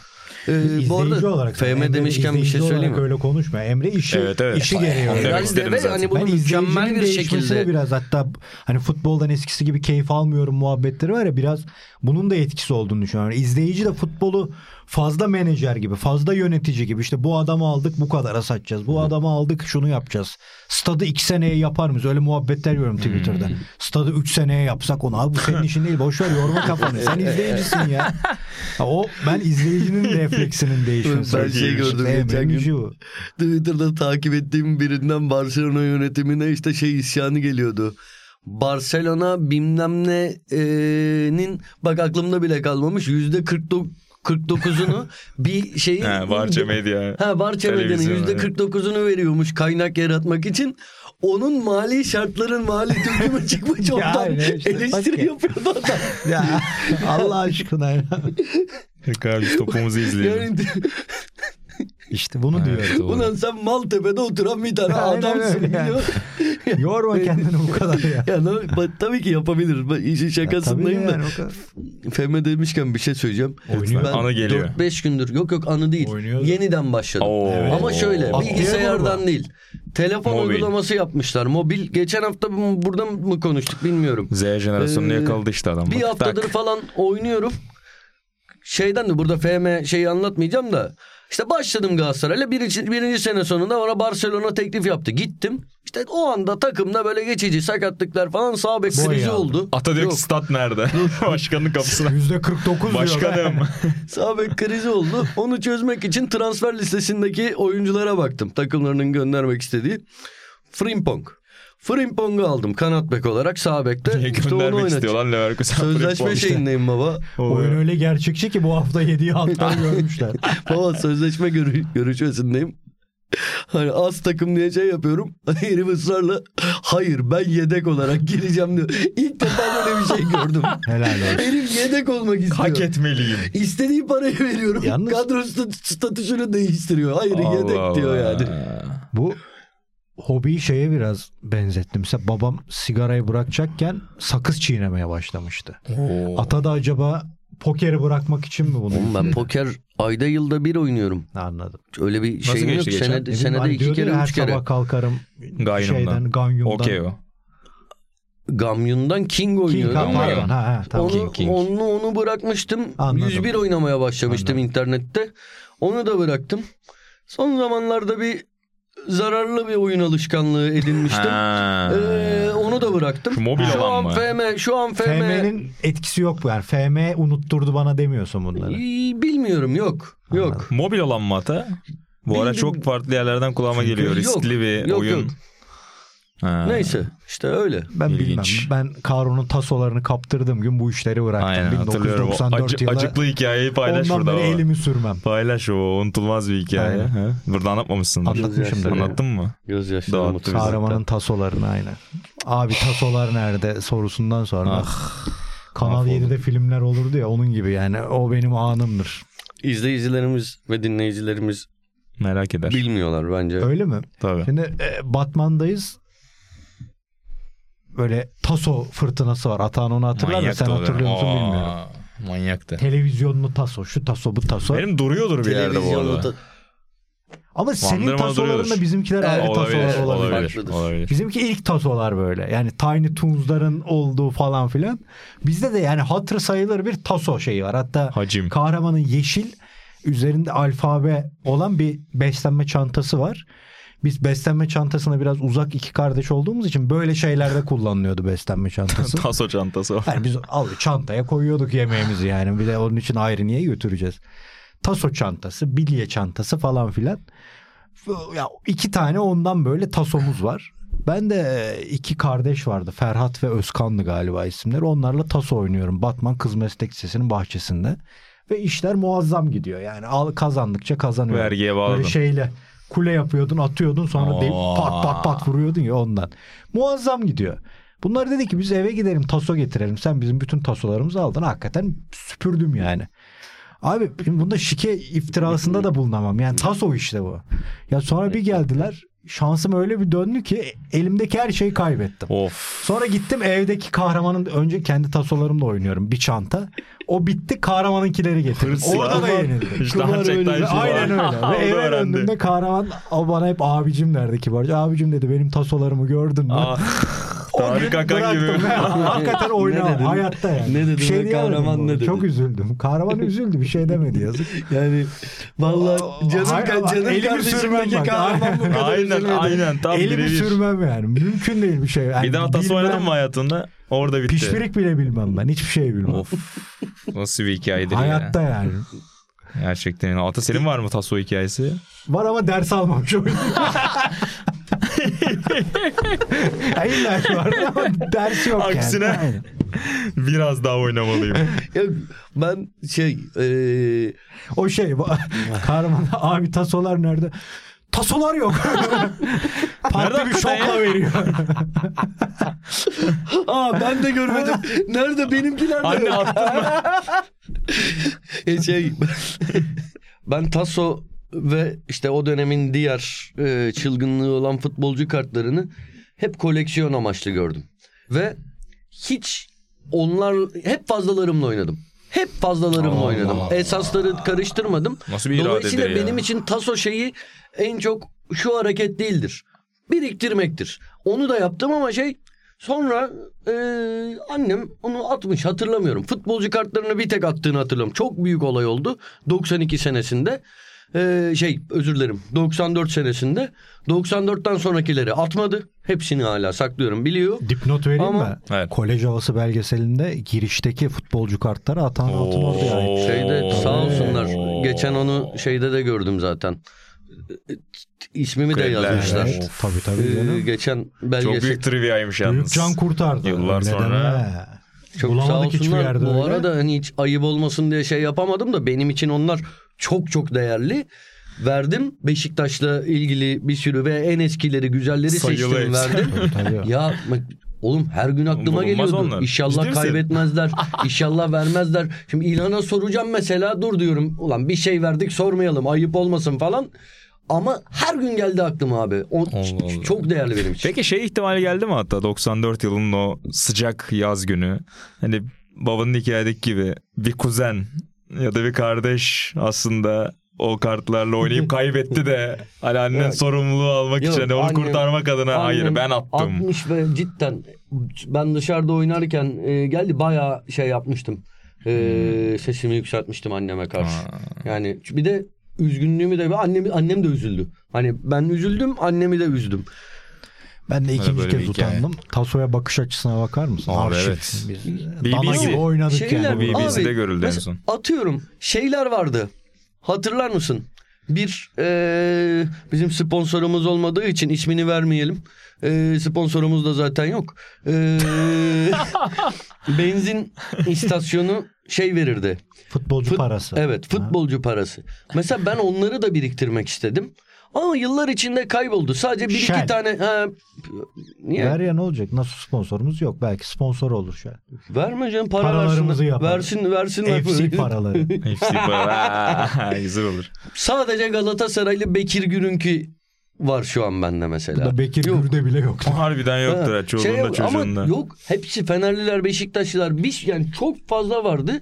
Ee, İzleyici bu arada olarak FM Emre demişken bir şey söyleyeyim mi? öyle konuşma. Emre işi Evet, evet. işi gereği Herhalde ve zaten. hani bunu Ben mükemmel bir şekilde biraz hatta hani futboldan eskisi gibi keyif almıyorum muhabbetleri var ya biraz bunun da etkisi olduğunu düşünüyorum. Yani izleyici de futbolu fazla menajer gibi, fazla yönetici gibi işte bu adamı aldık bu kadara satacağız. Bu adamı aldık şunu yapacağız. Stadı iki seneye yapar mıyız? Öyle muhabbetler görüyorum Twitter'da. Stadı üç seneye yapsak onu. Abi bu senin işin değil. Boş ver yorma kafanı. Sen izleyicisin ya. Ha, o ben izleyicinin refleksinin değişmesi. Ben şey gördüm İşte geçen gün. bu. Twitter'da takip ettiğim birinden Barcelona yönetimine işte şey isyanı geliyordu. Barcelona bilmem ne'nin bak aklımda bile kalmamış yüzde 49'unu bir şeyin Ha, Barça Medya. Ha Barça Medya'nın Televizyon, yüzde evet. 49'unu veriyormuş kaynak yaratmak için. Onun mali şartların mali dökümü çıkmış ondan aynen işte. eleştiri yapıyordu adam. Ya Allah aşkına ya. Peki abi topumuzu izleyelim. Yani İşte bunu Evet, diyorum. doğru. ulan sen Maltepe'de oturan bir tane Aynen adamsın öyle yani. biliyor. Yorma kendini bu kadar ya. Ya no, ba- tabii ki yapabilir. İşin şakasındayım Tabii da. yani. Feme demişken bir şey söyleyeceğim. Oynuyor. Ben Anı geliyor. 4-5 gündür yok yok anı değil. Oynuyor. Yeniden başladım. Oo. Ama şöyle Atlayalım bilgisayardan değil. Telefon Mobil. uygulaması yapmışlar. Mobil. Geçen hafta bu- burada mı konuştuk bilmiyorum. Z jenerasyonunu Ee, yakaladı işte adam. Bir haftadır tak. falan oynuyorum. Şeyden de burada FM şeyi anlatmayacağım da. İşte başladım Galatasaray'la birinci, birinci sene sonunda bana Barcelona teklif yaptı. Gittim. İşte o anda takımda böyle geçici sakatlıklar falan sağ bek krizi aldı. oldu. Ata diyor Yok. ki stat nerede? Başkanın kapısına. Yüzde 49 diyor. Başkanım. Sağ bek krizi oldu. Onu çözmek için transfer listesindeki oyunculara baktım. Takımlarının göndermek istediği. Frimpong. Frimpong'u aldım kanat bek olarak sağ bekte. Niye İşte onu göndermek oynatacağım. istiyor lan Leverkusen? Sözleşme şeyindeyim baba. Oyun öyle gerçekçi ki bu hafta yediği hatları görmüşler. Baba sözleşme görü- görüşmesindeyim. Hani az takım diye şey yapıyorum. Herif ısrarla hayır ben yedek olarak gireceğim diyor. İlk defa böyle bir şey gördüm. Helal olsun. Herif yedek olmak istiyor. Hak etmeliyim. İstediği parayı veriyorum. Yalnız- Kadro sta- statüsünü değiştiriyor. Hayır Allah yedek diyor yani. Bu hobiyi şeye biraz benzettim. Mesela babam sigarayı bırakacakken sakız çiğnemeye başlamıştı. Oo. Ata da acaba pokeri bırakmak için mi bunu? Oğlum ben poker ayda yılda bir oynuyorum. Anladım. Öyle bir Nasıl şeyim yok. geçen? Senede, senede hani iki kere ya, her üç kere. sabah kalkarım Ganyum'dan. şeyden Ganyum'dan. Okey o. Gamyun'dan King King oynuyordum. pardon. Ha, ha, tamam. Onu, King, King. onu, onu bırakmıştım. Anladım. 101 oynamaya başlamıştım Anladım. internette. Onu da bıraktım. Son zamanlarda bir zararlı bir oyun alışkanlığı edinmiştim. Ha. Ee, onu da bıraktım. Şu mobil şu olan an mı? FM, şu an FM, FM'nin etkisi yok bu yani. FM unutturdu bana demiyorsun bunları. Bilmiyorum yok. Yok. Mobil olan mı ata? Bu ara Bildim. çok farklı yerlerden kulağıma Çünkü geliyor. yok. Riskli bir Yok, oyun. yok. Ha. Neyse işte öyle. Ben İlginç. bilmem. Ben Karun'un tasolarını kaptırdığım gün bu işleri bıraktım. Aynen hatırlıyorum. O 1994 acı- yılı. acıklı hikayeyi paylaş Ondan burada. beri o. elimi sürmem. Paylaş o unutulmaz bir hikaye. Aynen. Ha? Burada anlatmamışsındır. Anlatmışımdır. Anlat- Anlattın mı? Gözyaşlarım Dağıttı oturdu. bizi. Kahramanın tasolarını aynen. Abi tasolar nerede sorusundan sonra. Ah. Kanal mahvoldum. 7'de filmler olurdu ya onun gibi yani. O benim anımdır. İzleyicilerimiz ve dinleyicilerimiz Merak eder. bilmiyorlar bence. Öyle mi? Tabii. Şimdi e, Batman'dayız. Böyle taso fırtınası var. Atan onu hatırlar mı? Sen hatırlıyor musun Aa, bilmiyorum. Manyaktı. Televizyonlu taso. Şu taso bu taso. Benim duruyordur bir yerde bu arada. da- Ama senin Bandırma tasolarınla duruyordur. bizimkiler ayrı Evet, tasolar olabilir, olabilir. olabilir, Farklıdır. olabilir. Bizimki ilk tasolar böyle. Yani Tiny Toons'ların olduğu falan filan. Bizde de yani hatır sayılır bir taso şeyi var. Hatta Hacim. kahramanın yeşil üzerinde alfabe olan bir beslenme çantası var. Biz beslenme çantasına biraz uzak iki kardeş olduğumuz için böyle şeylerde kullanılıyordu beslenme çantası. Taso çantası. Yani biz al çantaya koyuyorduk yemeğimizi yani. Bir de onun için ayrı niye götüreceğiz? Taso çantası, bilye çantası falan filan. Ya iki tane ondan böyle tasomuz var. Ben de iki kardeş vardı. Ferhat ve Özkan'dı galiba isimleri. Onlarla taso oynuyorum. Batman Kız Meslek Lisesi'nin bahçesinde. Ve işler muazzam gidiyor. Yani al kazandıkça kazanıyorum. Vergiye bağladın. Böyle şeyle kule yapıyordun atıyordun sonra de- Oo. pat pat pat vuruyordun ya ondan. Muazzam gidiyor. Bunlar dedi ki biz eve gidelim taso getirelim. Sen bizim bütün tasolarımızı aldın. Hakikaten süpürdüm yani. Abi bunda şike iftirasında da bulunamam. Yani taso işte bu. Ya sonra bir geldiler. Şansım öyle bir döndü ki elimdeki her şeyi kaybettim. Of. Sonra gittim evdeki kahramanın önce kendi tasolarımla oynuyorum bir çanta. O bitti kahramanınkileri getirdim. Hırsla. Orada da yenildim. İşte. Aynen öyle. Ve eve döndüğümde kahraman o bana hep abicim derdi kibarca. Abicim dedi benim tasolarımı gördün mü? Ah. Gün Akan gibi. Hakikaten dedin? hayatta yani. Ne dedin Bir şey kahraman ne dedi? Çok üzüldüm. Kahraman üzüldü bir şey demedi yazık. Yani vallahi canım, Hayır, canım elimi sürmem bak. kahraman bu kadar Aynen üzülmedi. aynen tam Elimi sürmem yani. Mümkün değil bir şey. Yani Bir daha taso bilmem, oynadın mı hayatında? Orada bitti. Pişpirik bile bilmem ben. Hiçbir şey bilmem. Of. Nasıl bir hikayedir Hayatta ya. yani. Gerçekten. Ata senin var mı taso hikayesi? Var ama ders almamış oyun. illa ki var ama ders yok Aksine. yani. Biraz daha oynamalıyım. Ya ben şey eee O şey bu- kahraman abi tasolar nerede? Tasolar yok. Parti bir şokla veriyor. Aa ben de görmedim. Nerede benimkiler de Anne yok. attın mı? E, şey ben Taso ve işte o dönemin diğer e, çılgınlığı olan futbolcu kartlarını hep koleksiyon amaçlı gördüm. Ve hiç onlar hep fazlalarımla oynadım. Hep fazlalarımla Allah oynadım. Allah. Esasları karıştırmadım. Nasıl bir Dolayısıyla ya? benim için taso şeyi en çok şu hareket değildir. Biriktirmektir. Onu da yaptım ama şey sonra e, annem onu atmış hatırlamıyorum. Futbolcu kartlarını bir tek attığını hatırlıyorum. Çok büyük olay oldu 92 senesinde. E, şey özür dilerim 94 senesinde 94'ten sonrakileri atmadı. Hepsini hala saklıyorum biliyor. Dipnot vereyim Ama- mi? Evet. Kolej havası belgeselinde girişteki futbolcu kartları atan altın oldu yani. Şeyde sağ olsunlar. Oo. Geçen onu şeyde de gördüm zaten. İsmimi de Krediler. yazmışlar. Evet, tabii tabii Ee, canım. geçen Çok belgesel büyük triviaymış Büyük yalnız. can kurtardı. Yıllar Öyle sonra. deme. çok sağ Bulamadık hiçbir olsunlar. Bu öyle. arada hani hiç ayıp olmasın diye şey yapamadım da benim için onlar çok çok değerli. verdim. Beşiktaş'la ilgili bir sürü ve en eskileri güzelleri Sayılı seçtim hepsi. verdim. Ya oğlum her gün aklıma Bulunmaz geliyordu. onlar. Ciddi İnşallah misin? kaybetmezler. İnşallah vermezler. Şimdi İlhan'a soracağım mesela dur diyorum. Ulan bir şey verdik sormayalım ayıp olmasın falan. Ama her gün geldi aklıma abi. O Allah Allah. çok değerli benim için. Peki şey ihtimali geldi mi hatta 94 yılının o sıcak yaz günü. Hani babanın hikayedeki gibi bir kuzen ya da bir kardeş aslında o kartlarla oynayıp kaybetti de hani annen sorumluluğu almak Yok, için onu annem- kurtarmak adına hayır ben attım. 60 ve cidden ben dışarıda oynarken e, geldi bayağı şey yapmıştım. E, Sesimi yükseltmiştim anneme karşı. Hmm. Ha. Yani bir de üzgünlüğümü de annem annem de üzüldü. Hani ben üzüldüm, annemi de üzdüm. Ben de ikinci böyle bir kez utandım. Tasoya bakış açısına bakar mısın? Abi Arşiv. evet. Biz dana BBC. gibi oynadık Şeyler yani. Bu BBC'de Abi, görüldü en son. Atıyorum şeyler vardı. Hatırlar mısın? Bir e, bizim sponsorumuz olmadığı için ismini vermeyelim. E, sponsorumuz da zaten yok. E, benzin istasyonu şey verirdi. Futbolcu Fut- parası. Evet futbolcu parası. Mesela ben onları da biriktirmek istedim. Ama yıllar içinde kayboldu. Sadece bir Shell. iki tane... Ha, niye? Ver ya ne olacak? Nasıl sponsorumuz yok. Belki sponsor olur şu an. Verme canım para Paralarımızı versin. yapalım. Versin versinler. FC paraları. FC para. Güzel olur. Sadece Galatasaraylı Bekir Gürünkü var şu an bende mesela. Burada Bekir Yok. Gürde bile yok. Harbiden yoktur. Ha. Çoluğunda şey çocuğunda. Ama yok hepsi Fenerliler, Beşiktaşlılar bir yani çok fazla vardı.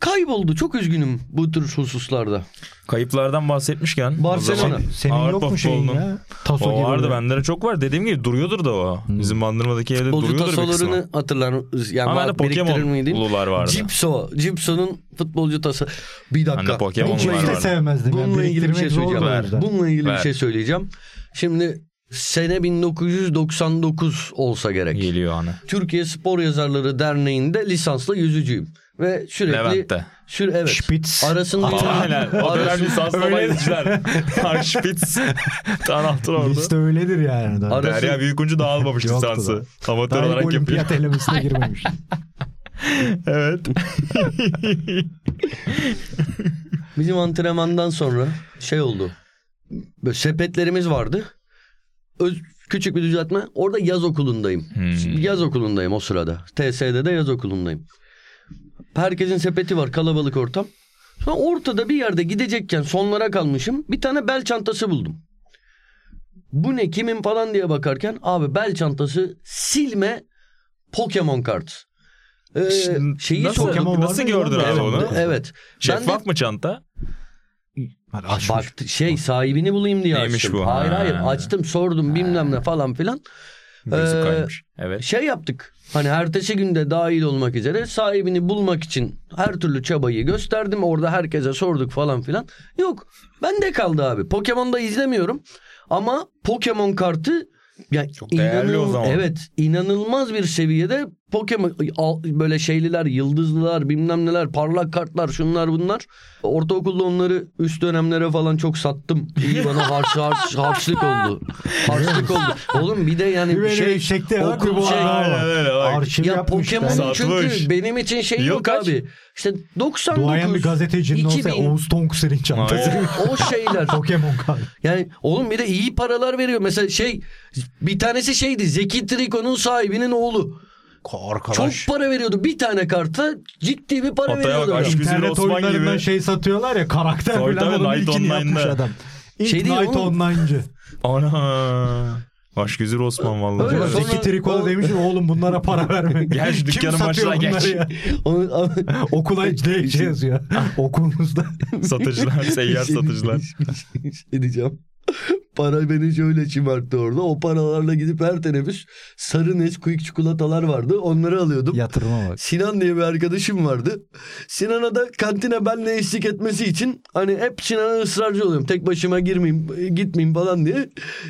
Kayboldu. Çok üzgünüm bu tür hususlarda. Kayıplardan bahsetmişken. Barcelona. zaman Senin yok Avrupa mu şeyin ya? Taso O gibi. vardı böyle. bende de çok var. Dediğim gibi duruyordur da o. Bizim bandırmadaki evde Futbolcu duruyordur bir kısmı. tasolarını hatırlar yani Ama bende? Pokemon'lular vardı. Cipso. Cipso'nun futbolcu tası. Bir dakika. Bende Pokemon Hiç de sevmezdim. yani. Bununla ilgili bir şey söyleyeceğim. Ver. Bununla ilgili Ver. bir şey söyleyeceğim. Şimdi sene 1999 olsa gerek. Geliyor hani. Türkiye Spor Yazarları Derneği'nde lisanslı yüzücüyüm. Ve sürekli Levent'te. Sür, evet. Spitz. Arasında Aynen. O dönem Arası- lisanslı Öyle- bayılışlar. Harşpitz. Tanaltır orada. Liste öyledir yani. Daha, Ara- Derya Büyükuncu da almamış lisansı. daha Amatör olarak yapıyor. olimpiyat elemesine girmemiş. evet. Bizim antrenmandan sonra şey oldu. Böyle sepetlerimiz vardı. Öz, küçük bir düzeltme. Orada yaz okulundayım. Hmm. Yaz okulundayım o sırada. TS'de de yaz okulundayım. Herkesin sepeti var kalabalık ortam. Sonra ortada bir yerde gidecekken sonlara kalmışım. Bir tane bel çantası buldum. Bu ne kimin falan diye bakarken abi bel çantası silme Pokemon kart. Ee, şeyi nasıl. Pokemon nasıl gördün abi Evet, onu? evet. Ben de- Şeffaf mı çanta? Açmış. Baktı şey sahibini bulayım diye Neymiş açtım. bu? Hayır Ha. hayır açtım sordum bilmem ne falan filan. Gözü Ee, kaymış. Evet. Şey yaptık. Hani ertesi günde dahil olmak üzere sahibini bulmak için her türlü çabayı gösterdim. Orada herkese sorduk falan filan. Yok. Bende kaldı abi. Pokemon'da izlemiyorum. Ama Pokemon kartı yani Çok değerli o zaman. Evet, inanılmaz bir seviyede Pokemon böyle şeyliler, yıldızlılar, bilmem neler, parlak kartlar, şunlar bunlar. Ortaokulda onları üst dönemlere falan çok sattım. İyi bana harç, harç, harçlık oldu. Harçlık oldu. Oğlum bir de yani Bir şey çekti ya. okul şey-. Arşiv ya. Satmış. çünkü benim için şey yok kaç? abi. İşte 99 Duayen bir gazetecinin olsa 2000, Oğuz Tonkuser'in çantası. O şeyler. Pokemon kart. Yani oğlum bir de iyi paralar veriyor. Mesela şey bir tanesi şeydi Zeki Triko'nun sahibinin oğlu. Arkadaş. Çok para veriyordu. Bir tane karta ciddi bir para Hataya veriyordu. bak, İnternet oyunlarından gibi. şey satıyorlar ya karakter Tabii, falan tabii, onun Night ilkini Online'da. yapmış adam. İlk Şey değil Night oğlum. Online'cı. Ana. Aşk Güzür Osman vallahi. Öyle, sonra- Zeki Triko'da o- demiş oğlum bunlara para verme. Gel dükkanın başına geç. ya? Onu- Okula direkt şey yazıyor. Okulunuzda. Satıcılar, seyyar şey- satıcılar. bir şey diyeceğim. Para beni şöyle çımarttı orada. O paralarla gidip her teneffüs sarı Nesquik çikolatalar vardı. Onları alıyordum. Yatırıma bak. Sinan diye bir arkadaşım vardı. Sinan'a da kantine benle eşlik etmesi için hani hep Sinan'a ısrarcı oluyorum. Tek başıma girmeyeyim, gitmeyeyim falan diye.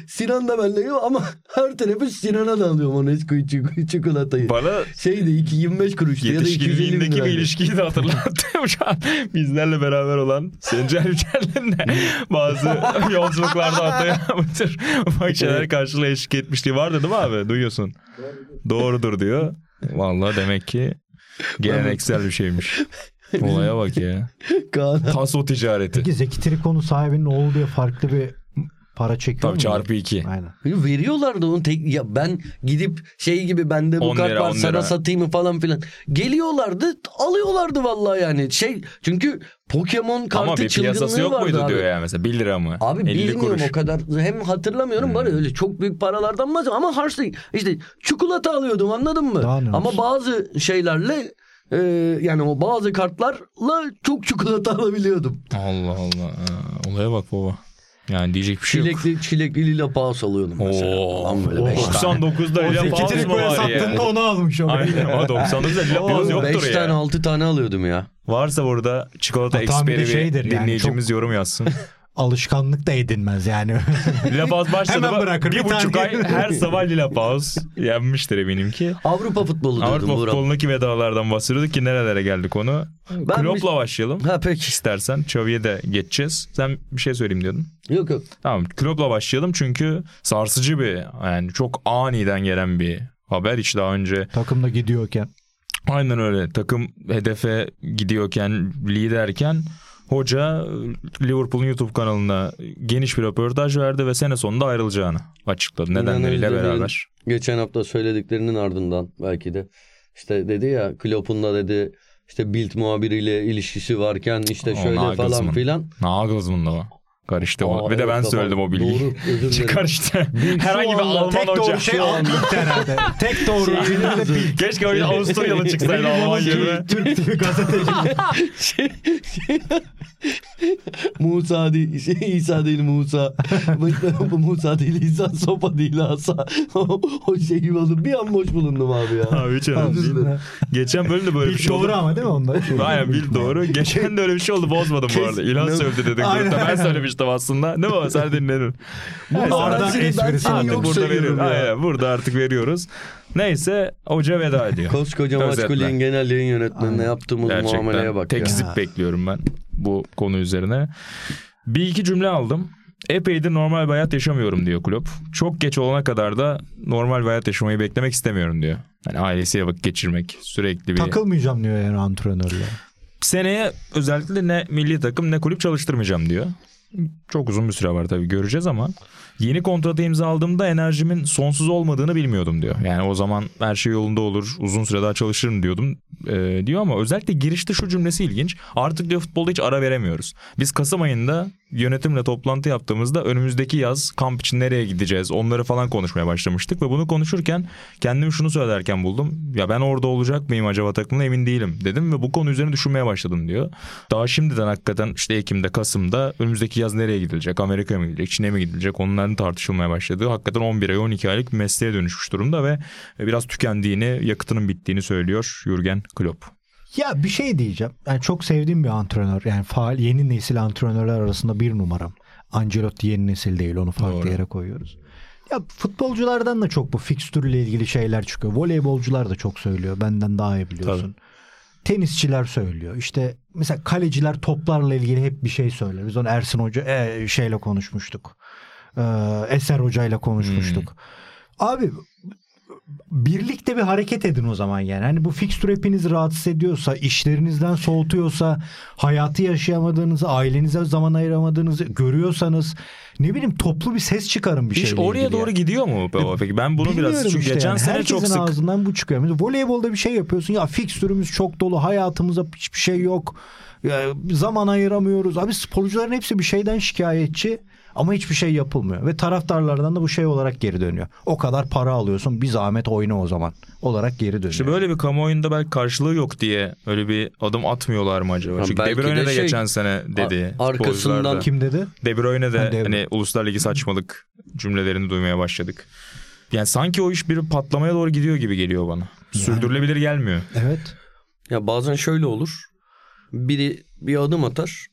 Sinan da benle yiyor ama her teneffüs Sinan'a da alıyorum o Nesquik çik- çikolatayı. Bana Şeydi iki 25 kuruştu ya da 250 bin yetişkinliğindeki bir liraydı. ilişkiyi de hatırlattım şu an. Bizlerle beraber olan Sencer Yücel'in de bazı yolculuklarda hataya bu tür ufak şeyler karşılığı eşlik etmişliği vardı değil mi abi? Duyuyorsun. Doğrudur diyor. Vallahi demek ki geleneksel bir şeymiş. Olaya bak ya. Kaan Taso ticareti. Peki Zeki Trikon'un sahibinin oğlu diye farklı bir para çekiyor Tabii mu? çarpı iki. Aynen. Veriyorlardı onu tek ya ben gidip şey gibi bende bu 10 kart lira, var 10 sana lira. satayım mı falan filan. Geliyorlardı alıyorlardı vallahi yani şey çünkü Pokemon kartı Ama bir piyasası çılgınlığı yok vardı muydu abi. diyor ya mesela 1 lira mı? Abi 50 bilmiyorum kuruş. O kadar hem hatırlamıyorum var ya öyle çok büyük paralardan bahsediyorum ama harçlık işte çikolata alıyordum anladın mı? Daha ne Ama olsun? bazı şeylerle e, yani o bazı kartlarla çok çikolata alabiliyordum. Allah Allah. Ha, olaya bak baba. Yani diyecek bir şey yok. Çilekli çilekli lila paus alıyordum mesela. Oo. Falan böyle beş tane. 99'da O Lila Paz mı var ya? sattığında onu almış o. Aynen ama 99'da Lila Paz Oğlum, yoktur beş ya. tane altı tane alıyordum ya. Varsa burada çikolata eksperi yani, dinleyicimiz yorum yazsın. Alışkanlık da edinmez yani. Lila Paz başladı Hemen mı bırakır, bir bir buçuk tane- ay her sabah Lila Paz yenmiştir eminim ki. Avrupa futbolu diyordum Avrupa Burak. futbolundaki vedalardan bahsediyorduk ki nerelere geldik onu. Ben Klopp'la bir- başlayalım. Ha peki. İstersen Xavi'ye de geçeceğiz. Sen bir şey söyleyeyim diyordun. Yok yok. Tamam Klopp'la başlayalım çünkü sarsıcı bir yani çok aniden gelen bir haber. Hiç daha önce Takımda gidiyorken. aynen öyle takım hedefe gidiyorken liderken hoca Liverpool'un YouTube kanalına geniş bir röportaj verdi ve sene sonunda ayrılacağını açıkladı nedenleriyle beraber. Geçen hafta söylediklerinin ardından belki de işte dedi ya Klopp'un da dedi işte Bild muhabiriyle ilişkisi varken işte O şöyle falan Nagelsmann. filan. Nagelsmann da o. Karıştı o. Aa, Bir de ben evet, söyledim tamam. o bilgiyi. Doğru özür dilerim. Karıştı. şu Herhangi bir Alman Tek hoca. doğru şey herhalde. Tek doğru Şey-. Keşke öyle Avusturyalı çıksaydı Alman yerine. Türk TV gazeteci. şey, şey- Musa değil, şey, İsa değil Musa. Musa değil İsa, sopa değil asa. o, o şey oldu. Bir an boş bulundum abi ya. Abi hiç önemli. Geçen bölümde böyle bir şey oldu. doğru ama değil mi onda? Aynen bil doğru. Geçen de öyle bir şey oldu bozmadım bu arada. İlan Ne- sövdü grupta. Ben aynen. Söylemiştim aslında. Ne o sen dinledin. Seni, ben esprisi yok burada veriyoruz. Aynen, burada artık veriyoruz. Neyse hoca veda ediyor. Koskoca Özetle. Maçkuli'nin genel yayın yönetmenine yaptığımız muameleye bak ya. tekzip bekliyorum ben bu konu üzerine. Bir iki cümle aldım. Epeydir normal bir hayat yaşamıyorum diyor kulüp. Çok geç olana kadar da normal bir hayat yaşamayı beklemek istemiyorum diyor. Hani ailesiyle vakit geçirmek sürekli bir... Takılmayacağım diyor yani antrenörle. Seneye özellikle ne milli takım ne kulüp çalıştırmayacağım diyor. Çok uzun bir süre var tabii göreceğiz ama yeni kontratı imzaladığımda enerjimin sonsuz olmadığını bilmiyordum diyor. Yani o zaman her şey yolunda olur uzun süre daha çalışırım diyordum e, diyor ama özellikle girişte şu cümlesi ilginç. Artık diyor futbolda hiç ara veremiyoruz. Biz Kasım ayında yönetimle toplantı yaptığımızda önümüzdeki yaz kamp için nereye gideceğiz onları falan konuşmaya başlamıştık ve bunu konuşurken kendimi şunu söylerken buldum. Ya ben orada olacak mıyım acaba takımda emin değilim dedim ve bu konu üzerine düşünmeye başladım diyor. Daha şimdiden hakikaten işte Ekim'de Kasım'da önümüzdeki yaz nereye gidilecek Amerika'ya mı gidilecek Çin'e mi gidilecek onların tartışılmaya başladığı hakikaten 11 ay 12 aylık bir mesleğe dönüşmüş durumda ve biraz tükendiğini yakıtının bittiğini söylüyor Jurgen Klopp. Ya bir şey diyeceğim. Yani çok sevdiğim bir antrenör. Yani faal yeni nesil antrenörler arasında bir numaram. Ancelotti yeni nesil değil onu farklı Doğru. yere koyuyoruz. Ya futbolculardan da çok bu fikstürle ilgili şeyler çıkıyor. Voleybolcular da çok söylüyor. Benden daha iyi biliyorsun. Tenisçiler söylüyor. İşte mesela kaleciler toplarla ilgili hep bir şey söyler. Biz onu Ersin Hoca e, şeyle konuşmuştuk. Ee, Eser Hoca ile konuşmuştuk. Abi birlikte bir hareket edin o zaman yani. Hani bu fikstür hepinizi rahatsız ediyorsa, işlerinizden soğutuyorsa, hayatı yaşayamadığınızı, ailenize zaman ayıramadığınızı görüyorsanız ne bileyim toplu bir ses çıkarın bir Hiç şeyle oraya doğru ya. gidiyor mu baba peki? Ben bunu biraz Bilmiyorum çünkü işte geçen yani. sene Herkesin çok sık ağzından bu çıkıyor. Mesela voleybolda bir şey yapıyorsun ya fikstürümüz çok dolu hayatımıza hiçbir şey yok. Ya, zaman ayıramıyoruz. Abi sporcuların hepsi bir şeyden şikayetçi ama hiçbir şey yapılmıyor. Ve taraftarlardan da bu şey olarak geri dönüyor. O kadar para alıyorsun bir zahmet oyna o zaman olarak geri dönüyor. İşte böyle bir kamuoyunda belki karşılığı yok diye öyle bir adım atmıyorlar mı acaba? Ha, Çünkü De Bruyne de de şey, geçen sene dedi. arkasından. Kim dedi? De Bruyne de Ha, De hani Uluslar Ligi saçmalık cümlelerini duymaya başladık. Yani sanki o iş bir patlamaya doğru gidiyor gibi geliyor bana. Sürdürülebilir gelmiyor. Evet. Ya bazen şöyle olur. Biri bir adım atar.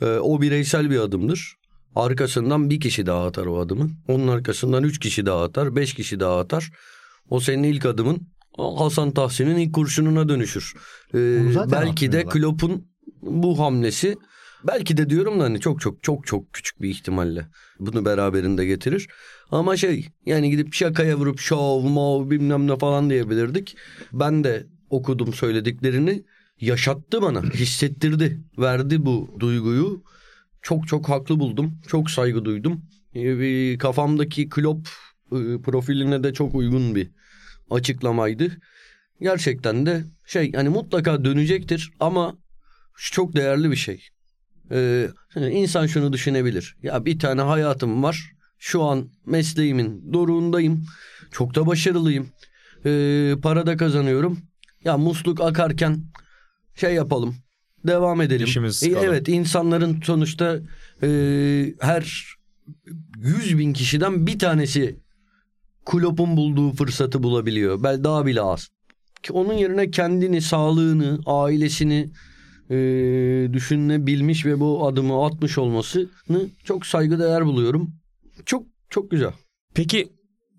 Ee, o bireysel bir adımdır. Arkasından bir kişi daha atar o adımı. Onun arkasından üç kişi daha atar. Beş kişi daha atar. O senin ilk adımın Hasan Tahsin'in ilk kurşununa dönüşür. Ee, belki de. Klopp'un bu hamlesi belki de diyorum da hani çok çok çok çok küçük bir ihtimalle bunu beraberinde getirir. Ama şey yani gidip şakaya vurup şov mov bilmem ne falan diyebilirdik. Ben de okudum söylediklerini. yaşattı bana, hissettirdi, verdi bu duyguyu. Çok çok haklı buldum. Çok saygı duydum. Bir kafamdaki Klopp e, profiline de çok uygun bir açıklamaydı. Gerçekten de şey hani mutlaka dönecektir ama çok değerli bir şey. Ee, insan şunu düşünebilir. Ya bir tane hayatım var. Şu an mesleğimin doruğundayım. Çok da başarılıyım. Ee, para da kazanıyorum. Ya musluk akarken şey yapalım. Devam edelim. İşimiz kalın. evet insanların sonuçta e, her 100 bin kişiden bir tanesi Klopp'un bulduğu fırsatı bulabiliyor. Belki daha bile az. Ki onun yerine kendini, sağlığını, ailesini e, düşünebilmiş ve bu adımı atmış olmasını çok saygıdeğer buluyorum. Çok çok güzel. Peki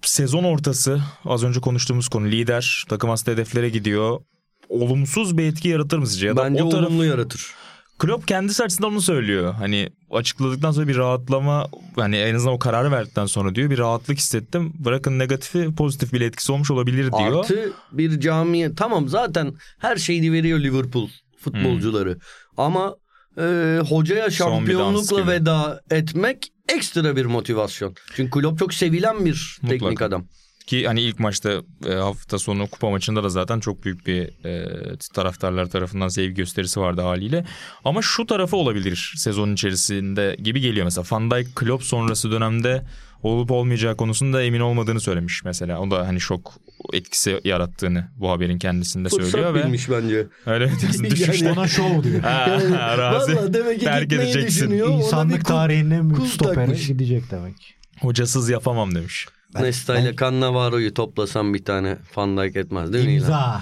sezon ortası az önce konuştuğumuz konu lider takım hasta hedeflere gidiyor. Olumsuz bir etki yaratır mı sizce? Ya da Bence o taraf- olumlu yaratır. Klopp kendisi açısından onu söylüyor. Hani açıkladıktan sonra bir rahatlama hani en azından o kararı verdikten sonra diyor bir rahatlık hissettim. Bırakın negatifi pozitif bir etkisi olmuş olabilir diyor. Artı bir camiye tamam zaten her şeyini veriyor Liverpool futbolcuları. Ama e, hocaya şampiyonlukla veda etmek ekstra bir motivasyon. Çünkü Klopp çok sevilen bir teknik Mutlaka. adam. Ki hani ilk maçta e, hafta sonu kupa maçında da zaten çok büyük bir e, taraftarlar tarafından sevgi gösterisi vardı haliyle. Ama şu tarafı olabilir sezonun içerisinde gibi geliyor mesela. Van Dijk Klopp sonrası dönemde olup olmayacağı konusunda emin olmadığını söylemiş mesela. O da hani şok etkisi yarattığını bu haberin kendisinde söylüyor Fırsat ve bilmiş bence. öyle diyorsun? Yani- düşüşte Ona şov diyor. Ha, Vallahi demek ki terk edeceksin. İnsanlık tarihinin kul gidecek demek. Hocasız yapamam demiş. Nesta ile Cannavaro'yu toplasam bir tane Van Dijk etmez değil mi? İmza.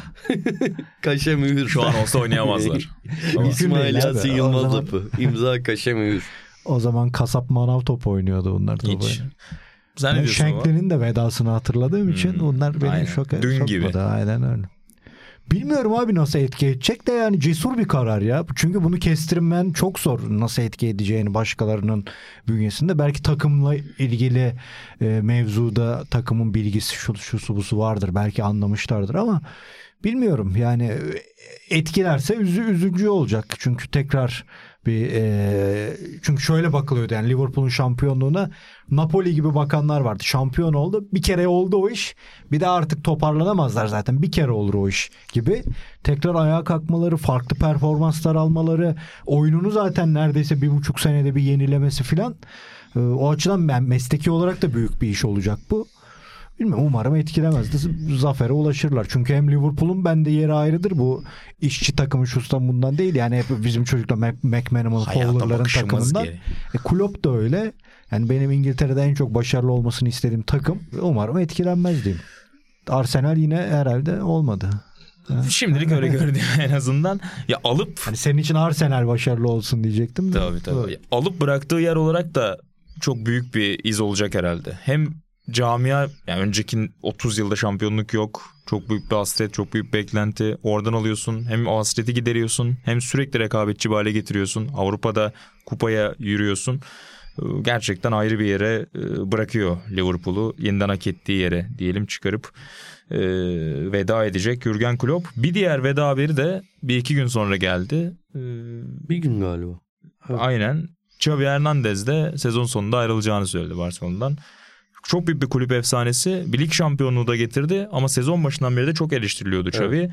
Kaşe mühür. Şu an olsa oynayamazlar. Ama- İsmail. Yasin Yılmaz zaman- apı. İmza kaşe mühür. O zaman kasap manav topu oynuyordu onlar topu. Hiç. Sen ne Ben diyorsun baba? Shankly'nin de vedasını hatırladığım için Hmm, onlar beni aynen. şok Dün sokmadı. gibi. Aynen öyle. Bilmiyorum abi nasıl etki edecek de yani cesur bir karar ya. Çünkü bunu kestirmen çok zor nasıl etki edeceğini başkalarının bünyesinde. Belki takımla ilgili e, mevzuda takımın bilgisi şu şusu busu vardır. Belki anlamışlardır ama bilmiyorum yani e, etkilerse üzü, üzücü olacak. Çünkü tekrar bir e, çünkü şöyle bakılıyordu yani Liverpool'un şampiyonluğuna Napoli gibi bakanlar vardı. Şampiyon oldu. Bir kere oldu o iş. Bir de artık toparlanamazlar zaten. Bir kere olur o iş gibi. Tekrar ayağa kalkmaları, farklı performanslar almaları, oyununu zaten neredeyse bir buçuk senede bir yenilemesi filan. E, o açıdan ben mesleki olarak da büyük bir iş olacak bu. Bilmiyorum umarım etkilemez de zafere ulaşırlar. Çünkü hem Liverpool'un bende yeri ayrıdır. Bu işçi takımı şustan bundan değil. Yani hep bizim çocuklar Mac- McManaman, Hayata Fowler'ların takımından. gereği. E, Klopp da öyle. Yani benim İngiltere'de en çok başarılı olmasını istediğim takım. Umarım etkilenmez diyeyim. Arsenal yine herhalde olmadı. Şimdilik öyle gördüm en azından. Ya alıp Hani senin için Arsenal başarılı olsun diyecektim. de. Tabii tabii. Evet. Alıp bıraktığı yer olarak da çok büyük bir iz olacak herhalde. Hem camia yani önceki 30 yılda şampiyonluk yok. Çok büyük bir hasret, çok büyük beklenti. Oradan alıyorsun. Hem o hasreti gideriyorsun. Hem sürekli rekabetçi bir hale getiriyorsun. Avrupa'da kupaya yürüyorsun. Ee, Gerçekten ayrı bir yere e, bırakıyor Liverpool'u. Yeniden hak ettiği yere diyelim çıkarıp e, veda edecek Jurgen Klopp. Bir diğer veda haberi de bir iki gün sonra geldi. Ee, Bir gün galiba. Evet. Aynen. Xavi Hernandez de sezon sonunda ayrılacağını söyledi Barcelona'dan. Çok büyük bir kulüp efsanesi. Bir lig şampiyonluğu da getirdi ama sezon başından beri de çok eleştiriliyordu Xavi.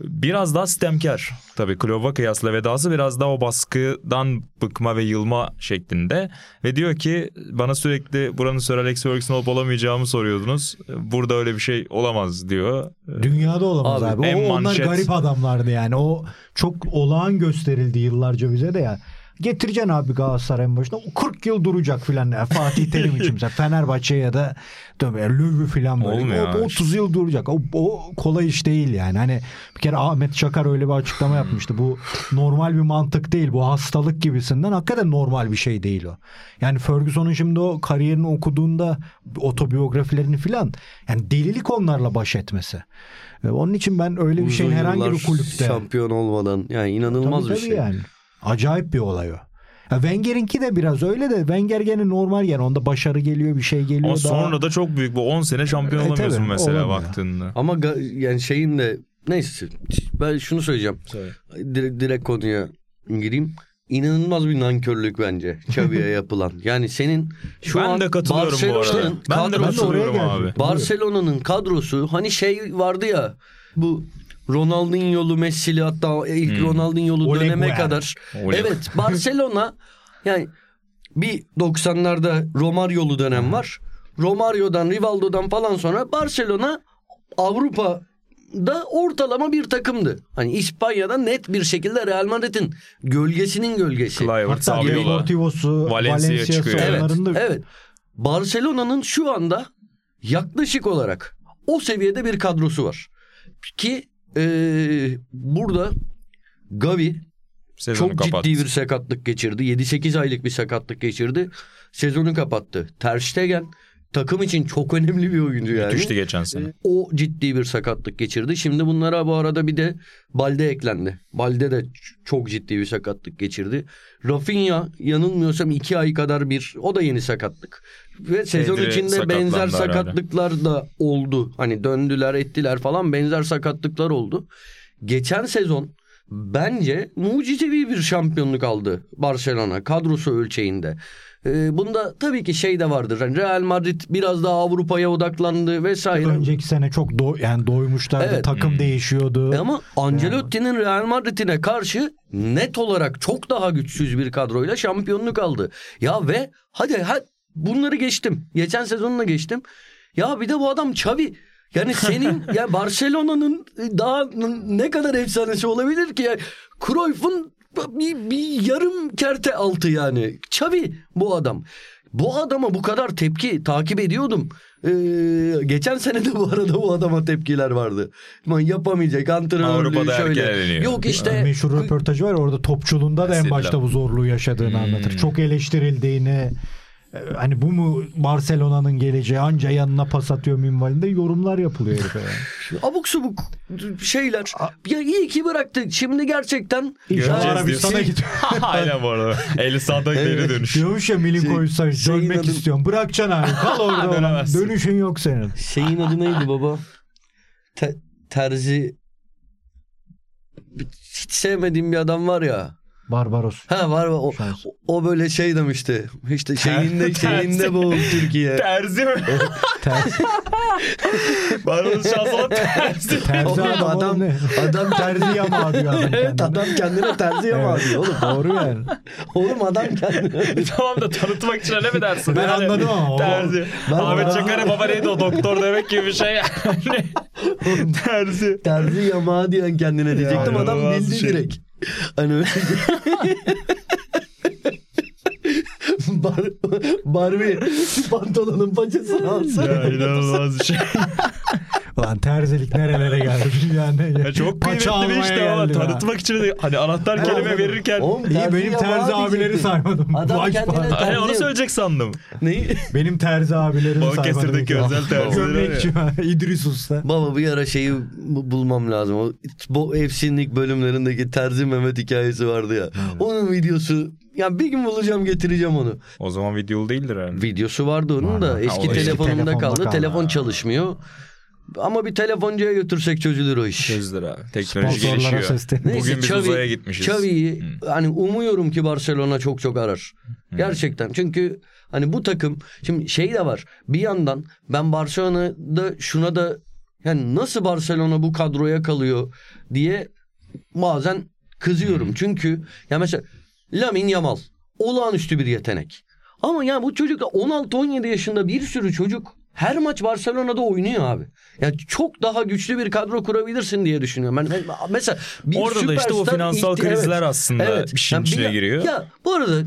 Biraz daha sistemkar. Tabii Klopp'a kıyasla vedası biraz daha o baskıdan bıkma ve yılma şeklinde. Ve diyor ki bana sürekli buranın Sir Alex Ferguson olup olamayacağımı soruyordunuz. Burada öyle bir şey olamaz diyor. Dünyada olamaz Abi, abi. O, onlar manşet. garip adamlardı yani. O çok olağan gösterildi yıllarca bize de ya. Getireceksin abi Galatasaray'ın başına. O 40 yıl duracak filan. Fatih Terim için mesela Fenerbahçe ya da Löw'ü filan böyle. Olmuyor O, abi. 30 yıl duracak. O, o kolay iş değil yani. Hani bir kere Ahmet Çakar öyle bir açıklama yapmıştı. Bu normal bir mantık değil. Bu hastalık gibisinden. Hakikaten normal bir şey değil o. Yani Ferguson'un şimdi o kariyerini okuduğunda otobiyografilerini filan yani delilik onlarla baş etmesi. E, Onun için ben öyle bir şeyin herhangi bir kulüpte Şampiyon olmadan yani inanılmaz Tabii bir tabii şey. yani. Acayip bir olay o. Ya Wenger'inki de biraz öyle de Wenger gene normal yani onda başarı geliyor bir şey geliyor. Ama daha... sonra da çok büyük bu 10 sene şampiyon E, olamıyorsun tabii, mesela olamıyor. baktığında. Ama ga- yani şeyin de neyse ben şunu söyleyeceğim. Söyle. Direkt, direkt konuya gireyim. İnanılmaz bir nankörlük bence Xavi'ye yapılan. Yani senin şu ben an de katılıyorum bu arada. Barcelona'nın Ben de kadrosu- katılıyorum oraya abi. Barcelona'nın kadrosu hani şey vardı ya bu Ronaldinho'lu Messi'li hatta ilk Hmm. Ronaldinho'lu Ole döneme Güer. kadar. Ole- Evet Barcelona yani bir 90'larda Romario'lu dönem var. Romario'dan Rivaldo'dan falan sonra Barcelona Avrupa'da ortalama bir takımdı. Hani İspanya'da net bir şekilde Real Madrid'in gölgesinin gölgesi. Kluivert, Hatta. Deportivo'su, Valencia Valencia'sı çıkıyor. Evet, onların da evet. Barcelona'nın şu anda yaklaşık olarak o seviyede bir kadrosu var. Ki eee, burada Gavi Sezonu çok kapattı. ciddi bir sakatlık geçirdi. 7-8 aylık bir sakatlık geçirdi. Sezonu kapattı. Ter Stegen takım için çok önemli bir oyuncu yani. Düştü geçen sene. O ciddi bir sakatlık geçirdi. Şimdi bunlara bu arada bir de Balde eklendi. Balde de çok ciddi bir sakatlık geçirdi. Rafinha yanılmıyorsam iki ay kadar bir o da yeni sakatlık. Ve sezon Pedri içinde benzer sakatlıklar da oldu. Hani döndüler ettiler falan benzer sakatlıklar oldu. Geçen sezon bence mucizevi bir şampiyonluk aldı Barcelona kadrosu ölçeğinde. Ee, bunda tabii ki şey de vardır. Hani Real Madrid biraz daha Avrupa'ya odaklandı vesaire. önceki sene çok do- yani doymuşlardı. Evet. Takım Hmm. değişiyordu. E Ama Ancelotti'nin Real Madrid'ine karşı net olarak çok daha güçsüz bir kadroyla şampiyonluk aldı. Ya ve hadi ha, bunları geçtim. Geçen sezonla geçtim. Ya bir de bu adam Xavi. Yani senin ya Barcelona'nın daha ne kadar efsanesi olabilir ki? Yani Cruyff'un bir, bir yarım kerte altı yani. Xavi bu adam. Bu adama bu kadar tepki takip ediyordum. Ee, geçen sene de bu arada bu adama tepkiler vardı. Aman yapamayacak antrenörlüğü Avrupa'da şöyle. Yok işte Meşhur röportajı var orada topçuluğunda da en başta bu zorluğu yaşadığını Hmm. anlatır. Çok eleştirildiğini hani bu mu Barcelona'nın geleceği anca yanına pas atıyor minvalinde yorumlar yapılıyor herife yani. abuk subuk şeyler. Ya iyi ki bıraktı. Şimdi gerçekten İnşallah Arabistan'a diyorsun. gidiyor. Aynen bu arada. El sağdan Evet. geri dönüş. Diyormuş ya Milinkovic Şey- Savic dönmek adı- istiyorum. Bırakacaksın abi. Kal orada. Dönüşün yok senin. şeyin adı neydi baba? Te- terzi hiç sevmediğim bir adam var ya. Barbaros. Ha var var. O, o böyle şey demişti. İşte şeyinde Terzi. şeyinde bu Türkiye. Terzi mi? Terzi, Baronun şansına terzi. terzi adam, adam- ne? Adam terzi yamağı diyor adam Evet adam kendine terzi yamağı Evet. diyor oğlum. Doğru yani. Oğlum adam kendine. tamam da tanıtmak için öyle mi dersin? Ben anladım ama Terzi. Ben- Ahmet Çakar'ın baba neydi o doktor demek gibi bir şey yani. terzi. terzi yamağı diyen kendine diyecektim. Ya, adam bildi şey. direkt. Hani öyle. Bar Barbie pantolonun paçasını alsana. Ya inanılmaz bir şey. Lan terzilik nerelere geldi yani. Ya çok Paça kıymetli bir işte ama tanıtmak için de hani anahtar kelime verirken. Oğlum, İyi benim terzi abileri diyecektim. saymadım. Adam Vay kendine. Hani onu söyleyecek sandım. Neyi? Benim terzi abilerimi saymadım. Balıkesir'deki özel terziler Gömlekçi İdris Usta. Baba bir ara şeyi bu- bulmam lazım. O, bu efsinlik bölümlerindeki Terzi Mehmet hikayesi vardı ya. Onun videosu ya bir gün bulacağım getireceğim onu. O zaman videolu değildir herhalde. Videosu vardı onun da Var, eski o eski telefonunda telefonda kaldı. kaldı. Telefon çalışmıyor. Ama bir telefoncuya götürsek çözülür o iş. Çözdür abi. Teknoloji Sponsorlara gelişiyor. seslenin. Neyse, Bugün biz Xavi- uzaya gitmişiz. Xavi'yi hani umuyorum ki Barcelona çok çok arar. Gerçekten. Çünkü hani bu takım şimdi şey de var. Bir yandan ben Barcelona'da şuna da yani nasıl Barcelona bu kadroya kalıyor diye bazen kızıyorum. Çünkü ya mesela Lamine Yamal olağanüstü bir yetenek. Ama ya bu çocuk da 16-17 yaşında bir sürü çocuk her maç Barcelona'da oynuyor abi. Ya çok daha güçlü bir kadro kurabilirsin diye düşünüyorum. Ben mesela bir Orada da işte o finansal ihti- krizler evet. aslında bir şeyin Yani bir içine ya- giriyor. Ya bu arada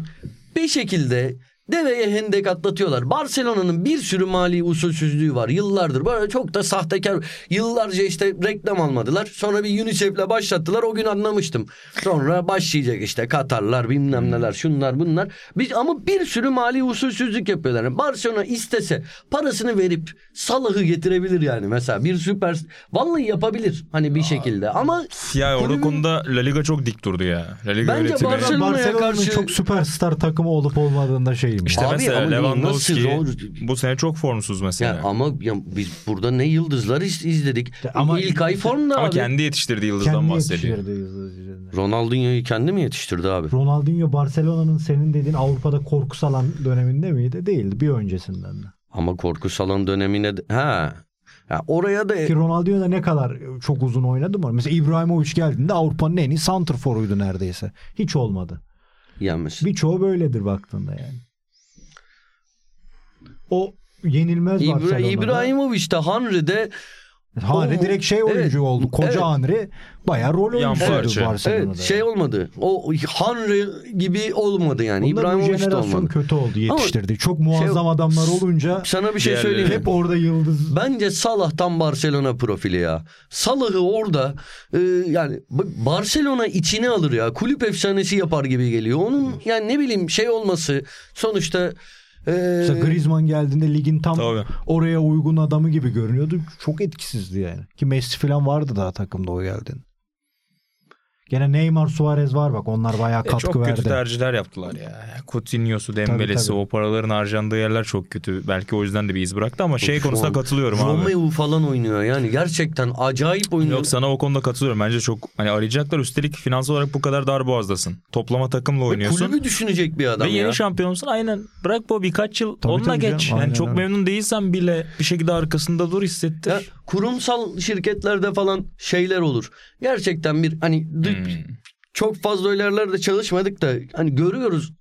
bir şekilde deveye hendek atlatıyorlar. Barcelona'nın bir sürü mali usulsüzlüğü var. Yıllardır böyle çok da sahtekar. Yıllarca işte reklam almadılar. Sonra bir UNICEF'le başlattılar. O gün anlamıştım. Sonra başlayacak işte Katarlar bilmem neler şunlar bunlar. Biz, ama bir sürü mali usulsüzlük yapıyorlar. Yani Barcelona istese parasını verip Salah'ı getirebilir yani. Mesela bir süper vallahi yapabilir hani bir şekilde. Ama Ya orada konuda La Liga çok dik durdu ya. La Liga Bence. Barcelona- Barcelona'ya Barcelona'nın karşı- çok süperstar takımı olup olmadığında şey söyleyeyim. İşte Abi mesela ama Lewandowski nasıl bu sene çok formsuz mesela. Ya ama ya biz burada ne yıldızlar iz- izledik. Ama- ilk ay formda Ama abi. kendi yetiştirdiği yıldızdan Kendi bahsediyor. yıldız. Ronaldinho'yu kendi mi yetiştirdi abi? Ronaldinho Barcelona'nın senin dediğin Avrupa'da korku salan döneminde miydi? Değildi. Bir öncesinden de. Ama korku salon dönemine de... ha. Ya oraya da Ki Ronaldinho da ne kadar çok uzun oynadı mı? Mesela İbrahimovic geldiğinde Avrupa'nın en iyi santrforuydu neredeyse. Hiç olmadı. yenmiş. Birçoğu böyledir baktığında yani. O yenilmez İbra- Barcelona'da. İbrahimovic de Henry'de Henry O- direkt şey evet, oyuncu oldu. Koca evet. Henry bayağı rol oyuncuydu parça. Barcelona'da. evet şey olmadı. O Henry gibi olmadı yani. İbrahimovic de olmadı. kötü oldu yetiştirdi. Çok muazzam adamlar olunca Sana bir şey Diğerleri- söyleyeyim hep orada yıldız. Bence Salah tam Barcelona profili ya. Salah'ı orada e, yani Barcelona içine alır ya. Kulüp efsanesi yapar gibi geliyor. Onun yani ne bileyim şey olması sonuçta e, Mesela Griezmann geldiğinde ligin tam Tabii. oraya uygun adamı gibi görünüyordu. Çok etkisizdi yani. Ki Messi falan vardı daha takımda o geldiğinde. Gene Neymar, Suarez var bak. Onlar bayağı E, katkı çok kötü verdi. tercihler yaptılar ya. Coutinho'su, Dembele'si o paraların harcandığı yerler çok kötü. Belki o yüzden de bir iz bıraktı ama şey şu konusunda an katılıyorum abi. Romeo falan oynuyor yani gerçekten acayip oynuyor. Yok sana o konuda katılıyorum. Bence çok hani arayacaklar. Üstelik finansal olarak bu kadar dar boğazdasın. Toplama takımla Ve oynuyorsun. kulübü düşünecek bir adam Ve yeni ya. şampiyonsun aynen. Bırak bu birkaç yıl Tabii, onunla tabii geç. canım, Yani aynen çok memnun değilsen bile bir şekilde arkasında dur hissettir. Ya, kurumsal şirketlerde falan şeyler olur. Gerçekten bir hani Hmm. çok fazla öyle yerlerde çalışmadık da hani görüyoruz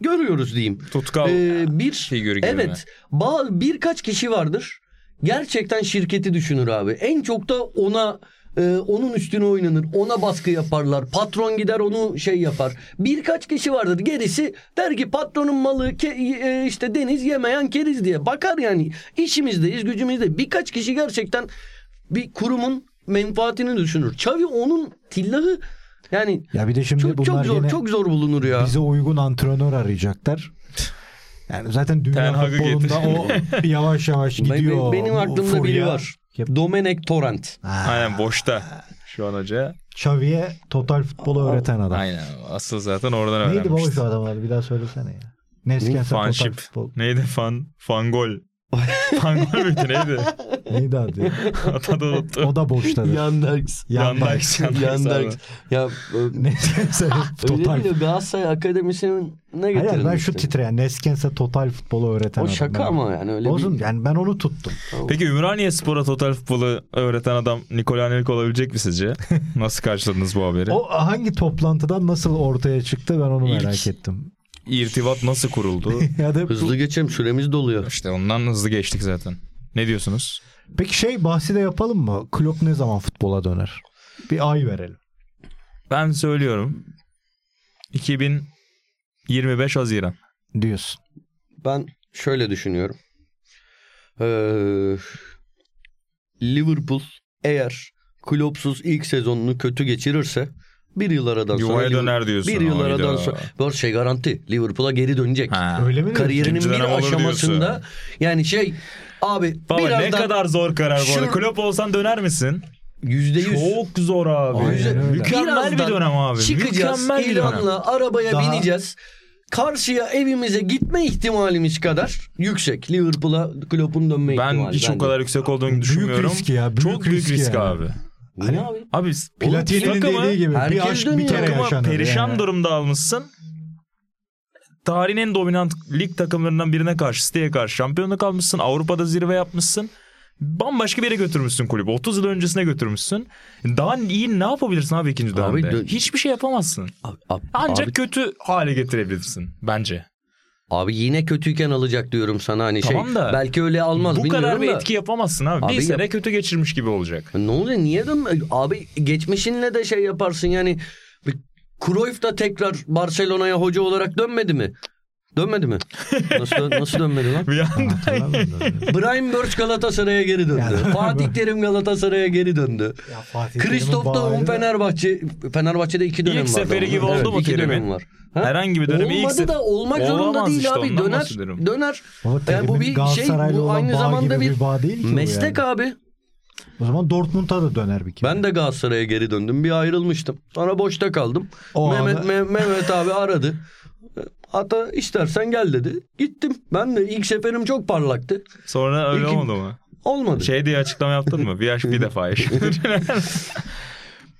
görüyoruz diyeyim. Tutkal Ee, bir gibi mi? evet ba- birkaç kişi vardır. Gerçekten şirketi düşünür abi. En çok da ona e, onun üstüne oynanır. Ona baskı yaparlar. Patron gider onu şey yapar. Birkaç kişi vardır. Gerisi der ki patronun malı ke- e, işte deniz yemeyen keriz diye. Bakar yani. İşimizdeyiz, gücümüzde. Birkaç kişi gerçekten bir kurumun menfaatini düşünür. Çavi onun tillahı yani Ya bir de şimdi çok, bunlar çok zor yine çok zor bulunur ya. bize uygun antrenör arayacaklar. Yani zaten dünya futbolunda o yavaş yavaş gidiyor. benim aklımda biri var. Domenek Torrent. Aynen boşta. Şu an hoca. Xavi'ye total futbolu öğreten adam. Aynen. Asıl zaten oradan Neydi baba öğrenmişti. şu adam adı? Bir daha söylesene ya. Neskense total Fanship. futbol. Neydi? Fan, fangol. Fangol muydu neydi? Neydi adı? Adı unuttum. o da boştadır. Yandex. Yandex. Yandex. Yandex. Ya Neskense öyle total. de Galatasaray Akademisi'nin ne Hayır, getirilmişti? ben şu titreyen Neskense total futbolu öğreten O adam. şaka Ben- ama yani öyle Olsun bir... yani ben onu tuttum. Peki Ümraniye Spor'a total futbolu öğreten adam Nikola Anelka olabilecek mi sizce? Nasıl karşıladınız bu haberi? O hangi toplantıdan nasıl ortaya çıktı ben onu İlk- merak ettim. İrtibat nasıl kuruldu? ya da Hızlı geçelim süremiz doluyor. işte ondan hızlı geçtik zaten. Ne diyorsunuz? Peki şey bahsi de yapalım mı? Klopp ne zaman futbola döner? Bir ay verelim. Ben söylüyorum. 2025 Haziran. Diyorsun. Ben şöyle düşünüyorum. Ee, Liverpool eğer Klopp'suz ilk sezonunu kötü geçirirse bir yıl aradan sonra Yuvaya döner diyorsun. bir yıl aradan sonra bu arada şey garanti Liverpool'a geri dönecek. Ha. Öyle mi? Kariyerinin bir aşamasında diyorsun. yani şey abi Baba birazdan ne kadar zor karar bu arada. Şu- Klopp olsan döner misin? yüzde yüz Çok zor abi. Aynen. Mükemmel bir dönem abi. çıkacağız Mükemmel bir dönem. İran'la arabaya Daha- bineceğiz. Karşıya evimize gitme ihtimalimiz kadar yüksek. Liverpool'a Klopp'un dönme Ben ihtimali. hiç o kadar yüksek olduğunu düşünmüyorum. risk ya, büyük Çok büyük risk risk, yani. abi. Niye abi? Abi Platini'nin dediği gibi herkes bir aşk bir kere yaşanır. perişan yani. durumda almışsın. Tarihin en dominant lig takımlarından birine karşı City'ye karşı şampiyonluk almışsın. Avrupa'da zirve yapmışsın. Bambaşka bir yere götürmüşsün kulübü. 30 yıl öncesine götürmüşsün. Daha iyi ne yapabilirsin abi ikinci Abi dönemde? dö- Hiçbir şey yapamazsın. Abi, abi, Ancak abi, kötü hale getirebilirsin bence. Abi yine kötüyken alacak diyorum sana hani Tamam şey. da belki öyle almaz Bu bilmiyorum kadar bir da. etki yapamazsın abi. Abi bir sene yap- kötü geçirmiş gibi olacak. Ne oluyor niye dönme? Abi geçmişinle de şey yaparsın yani. Cruyff da tekrar Barcelona'ya hoca olarak dönmedi mi? Dönmedi mi? Nasıl, nasıl dönmedi lan? Bir anda. Brian Birch Galatasaray'a geri döndü. Yani- Fatih Terim Galatasaray'a geri döndü. Ya Fatih Kristof Daum Fenerbahçe Fenerbahçe'de iki dönem İlk var. seferi gibi Evet, oldu mu iki Terim'in? dönem var. Ha? Herhangi bir dönemi ilk Olmadı sef- da olmak zorunda değil işte, abi. Döner. Döner. Yani bu bir şey bu aynı zamanda bir bir bağ değil ki bu meslek yani. abi. O zaman Dortmund'a da döner bir kere. Ben de Galatasaray'a geri döndüm. Bir ayrılmıştım. Sonra boşta kaldım. O Mehmet anı- Me- Mehmet abi aradı. Hatta istersen gel dedi. Gittim. Ben de ilk seferim çok parlaktı. Sonra öyle İlkin- olmadı mı? Olmadı. Şey diye açıklama yaptın mı? Bir yaş bir defa yaşanır.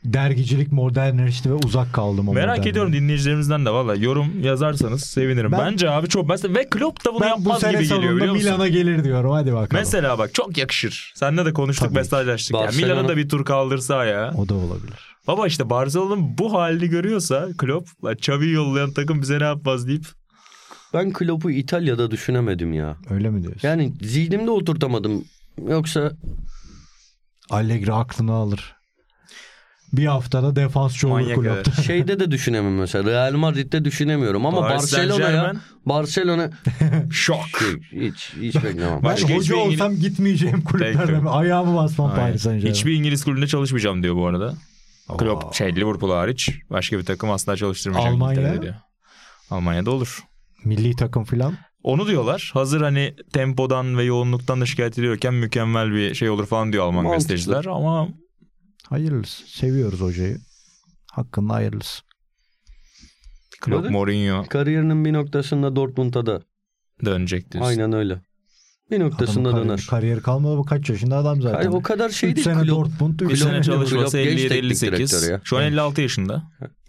Dergicilik modernleşti ve uzak kaldım o Merak ediyorum dinleyicilerimizden de valla yorum yazarsanız sevinirim. Ben- Bence abi çok mesela ve Klopp da bunu Ben bu yapmaz sene gibi geliyor biliyor musun? Milan'a gelir diyorum. Hadi bakalım. Mesela bak çok yakışır. Seninle de konuştuk mesajlaştık. Yani Barcelona- Milan'a da bir tur kaldırsa ya. O da olabilir. Baba işte Barcelona'nın bu halini görüyorsa Klopp la Xavi'yi yollayan takım bize ne yapmaz deyip Ben Klopp'u İtalya'da düşünemedim ya. Öyle mi diyorsun? Yani zihnimde oturtamadım. Yoksa Allegri aklını alır. Bir haftada defansçı olur Manyak kulüpte. şeyde de düşünemem mesela. Real Madrid'de düşünemiyorum ama Paris Barcelona'ya. Barcelona şok. hiç hiç beklemem. Ben Başka hoca hiçbir İngiliz- olsam gitmeyeceğim kulüplerden. Ayağımı basmam. Paris Saint Germain. Hiçbir İngiliz kulübünde çalışmayacağım diyor bu arada. Klopp şey Liverpool hariç başka bir takım asla çalıştırmayacak. Almanya? Diyor. Almanya'da olur. Milli takım filan. Onu diyorlar. Hazır hani tempodan ve yoğunluktan da şikayet ediyorken mükemmel bir şey olur falan diyor Alman Mantıklı. gazeteciler ama Hayırlısı. Seviyoruz hocayı. Hakkında hayırlısı. Klopp. Mourinho Kariyerinin bir noktasında Dortmund'a da dönecek diyorsun. aynen öyle. Bir noktasında Adamın döner. kariyeri, kalmadı bu kaç yaşında adam zaten. Hayır, o kadar şey 3 değil. sene Klopp Dortmund. Bir üç sene sene çalışması Klopp genç teknik 57-58. direktör ya. Şu an 56 yaşında.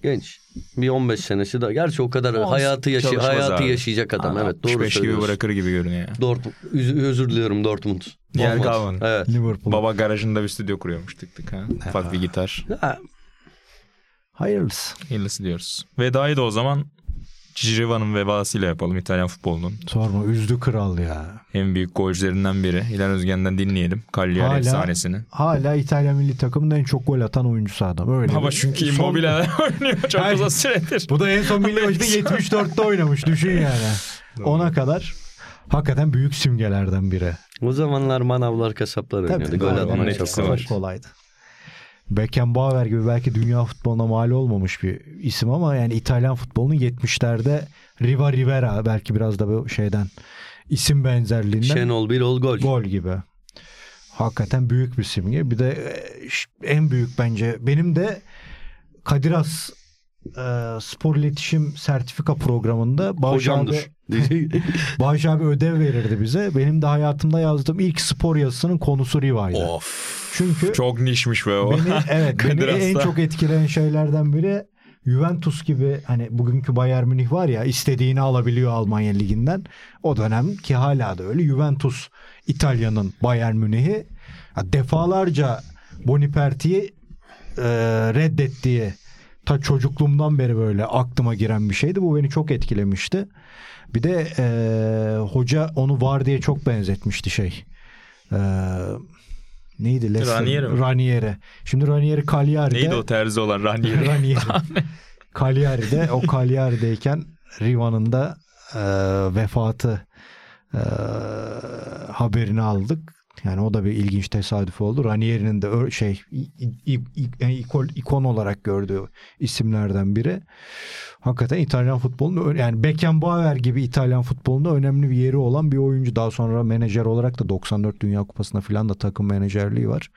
genç. Bir 15 senesi de. Gerçi o kadar Olsun. hayatı yaşı hayatı abi. yaşayacak adam. Aa, evet doğru 65 gibi bırakır gibi görünüyor. ya. Dortmund. Üz- özür diliyorum Dortmund. Yer kalmadı. Evet. Liverpool. Baba garajında bir stüdyo kuruyormuş tık tık ha. Ufak bir gitar. Ha, Hayırlısı. Hayırlısı diyoruz. Vedayı da o zaman Ciciriva'nın vebasıyla yapalım İtalyan futbolunun. Sorma üzdü kral ya. En büyük golcülerinden biri. İlhan Özgen'den dinleyelim. Cagliari Hala- efsanesini. Hala İtalya milli takımının en çok gol atan oyuncusu adam. Öyle Ama bir- çünkü Immobile oynuyor çok Her- uzun süredir. Bu da en son milli maçta 74'te oynamış düşün yani. Ona kadar hakikaten büyük simgelerden biri. o zamanlar manavlar kasaplar oynuyordu. Gol gol atmak. Çok kolaydı. Beckenbauer gibi belki dünya futboluna mal olmamış bir isim ama yani İtalyan futbolunun 70'lerde Riva Rivera belki biraz da bu şeyden isim benzerliğinden Şenol Birol gol. gol gibi. Hakikaten büyük bir simge. Bir de e, en büyük bence benim de Kadir Has e, spor iletişim sertifika programında abi, Hocamdır. Bağış abi ödev verirdi bize. Benim de hayatımda yazdığım ilk spor yazısının konusu Riva'ydı. of. Çünkü Çok nişmiş be o. beni evet beni en çok etkileyen şeylerden biri Juventus gibi hani bugünkü Bayern Münih var ya istediğini alabiliyor Almanya liginden. O dönem ki hala da öyle Juventus İtalya'nın Bayern Münih'i defalarca Boniperti'yi e, reddettiği ta çocukluğumdan beri böyle aklıma giren bir şeydi. Bu beni çok etkilemişti. Bir de e, hoca onu var diye çok benzetmişti şey. E, neydi? Leicester- Ranieri mi? Ranieri. Şimdi Ranieri Cagliari'de. Neydi o terzi olan Ranieri? Ranieri. Cagliari'de o Cagliari'deyken Riva'nın da e, vefatı e, haberini aldık. Yani o da bir ilginç tesadüf oldu. Ranieri'nin de şey ikon, ikon olarak gördüğü isimlerden biri. Hakikaten İtalyan futbolunun ö- yani Beckenbauer gibi İtalyan futbolunda önemli bir yeri olan bir oyuncu. Daha sonra menajer olarak da 94 Dünya Kupası'nda falan da takım menajerliği var.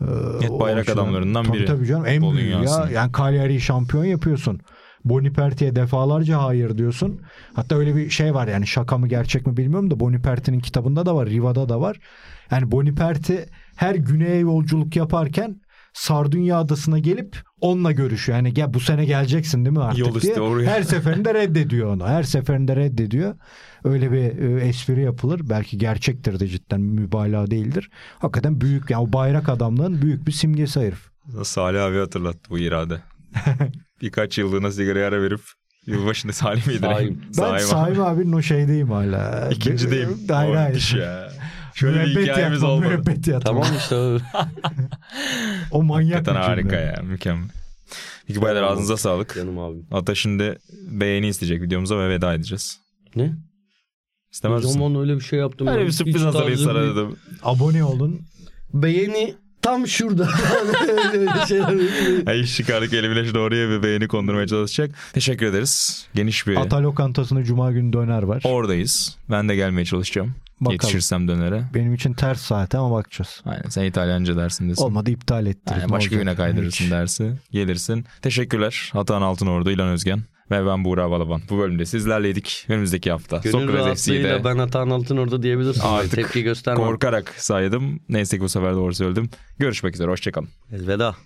Ee, o bayrak adamlarından tabii biri. Tabii canım en büyüğü ya. Yani Cagliari'yi şampiyon yapıyorsun. Boniperti'ye defalarca hayır diyorsun. Hatta öyle bir şey var yani şaka mı gerçek mi bilmiyorum da Boniperti'nin kitabında da var, Riva'da da var. Yani Boniperti her güneye yolculuk yaparken Sardunya adasına gelip onunla görüşüyor. Yani gel bu sene geleceksin değil mi artık Yol diye. oraya. Her seferinde reddediyor onu. Her seferinde reddediyor. Öyle bir e, espri yapılır. Belki gerçektir de cidden mübalağa değildir. Hakikaten büyük yani o bayrak adamlığın büyük bir simgesi herif. Salih abi hatırlattı bu irade. Birkaç yıllığına sigaraya ara verip yılbaşında Salih miydi? Saim. Ben Saim abinin o şeydeyim hala. İkincideyim. Hayır hayır. ya. Şöyle bir hikayemiz yatma, olmadı. müebbet yatma. tamam işte o- O manyak Hakikaten harika ya. Mükemmel. İki baylar ağzınıza sağlık. canım abim. Ata şimdi beğeni isteyecek videomuza ve veda edeceğiz. Ne? İstemez o misin? zaman öyle bir şey yaptım. Öyle ben. bir sürpriz hazırlayayım sana dedim. Abone olun. Beğeni tam şurada. Ay iş çıkardık elimine doğruya bir beğeni kondurmaya çalışacak. Teşekkür ederiz. Geniş bir Ata lokantasında cuma günü döner var. oradayız. Ben de gelmeye çalışacağım. Bakalım. Yetişirsem dönere. Benim için ters saate ama bakacağız. Aynen sen İtalyanca dersin desin. Olmadı iptal ettiririz. Aynen, Ne başka olacak? güne kaydırırsın Hiç. dersi. Gelirsin. Teşekkürler. Atan Altınordu, İlan Özgen. Ve ben Buğra Balaban. Bu bölümde sizlerleydik. Önümüzdeki hafta. Gönül Sokrates FC'de ben Atan Altın orada diyebilirsin. Artık Tepki göstermem. korkarak saydım. Neyse ki bu sefer doğru söyledim. Görüşmek üzere. Hoşçakalın. Elveda.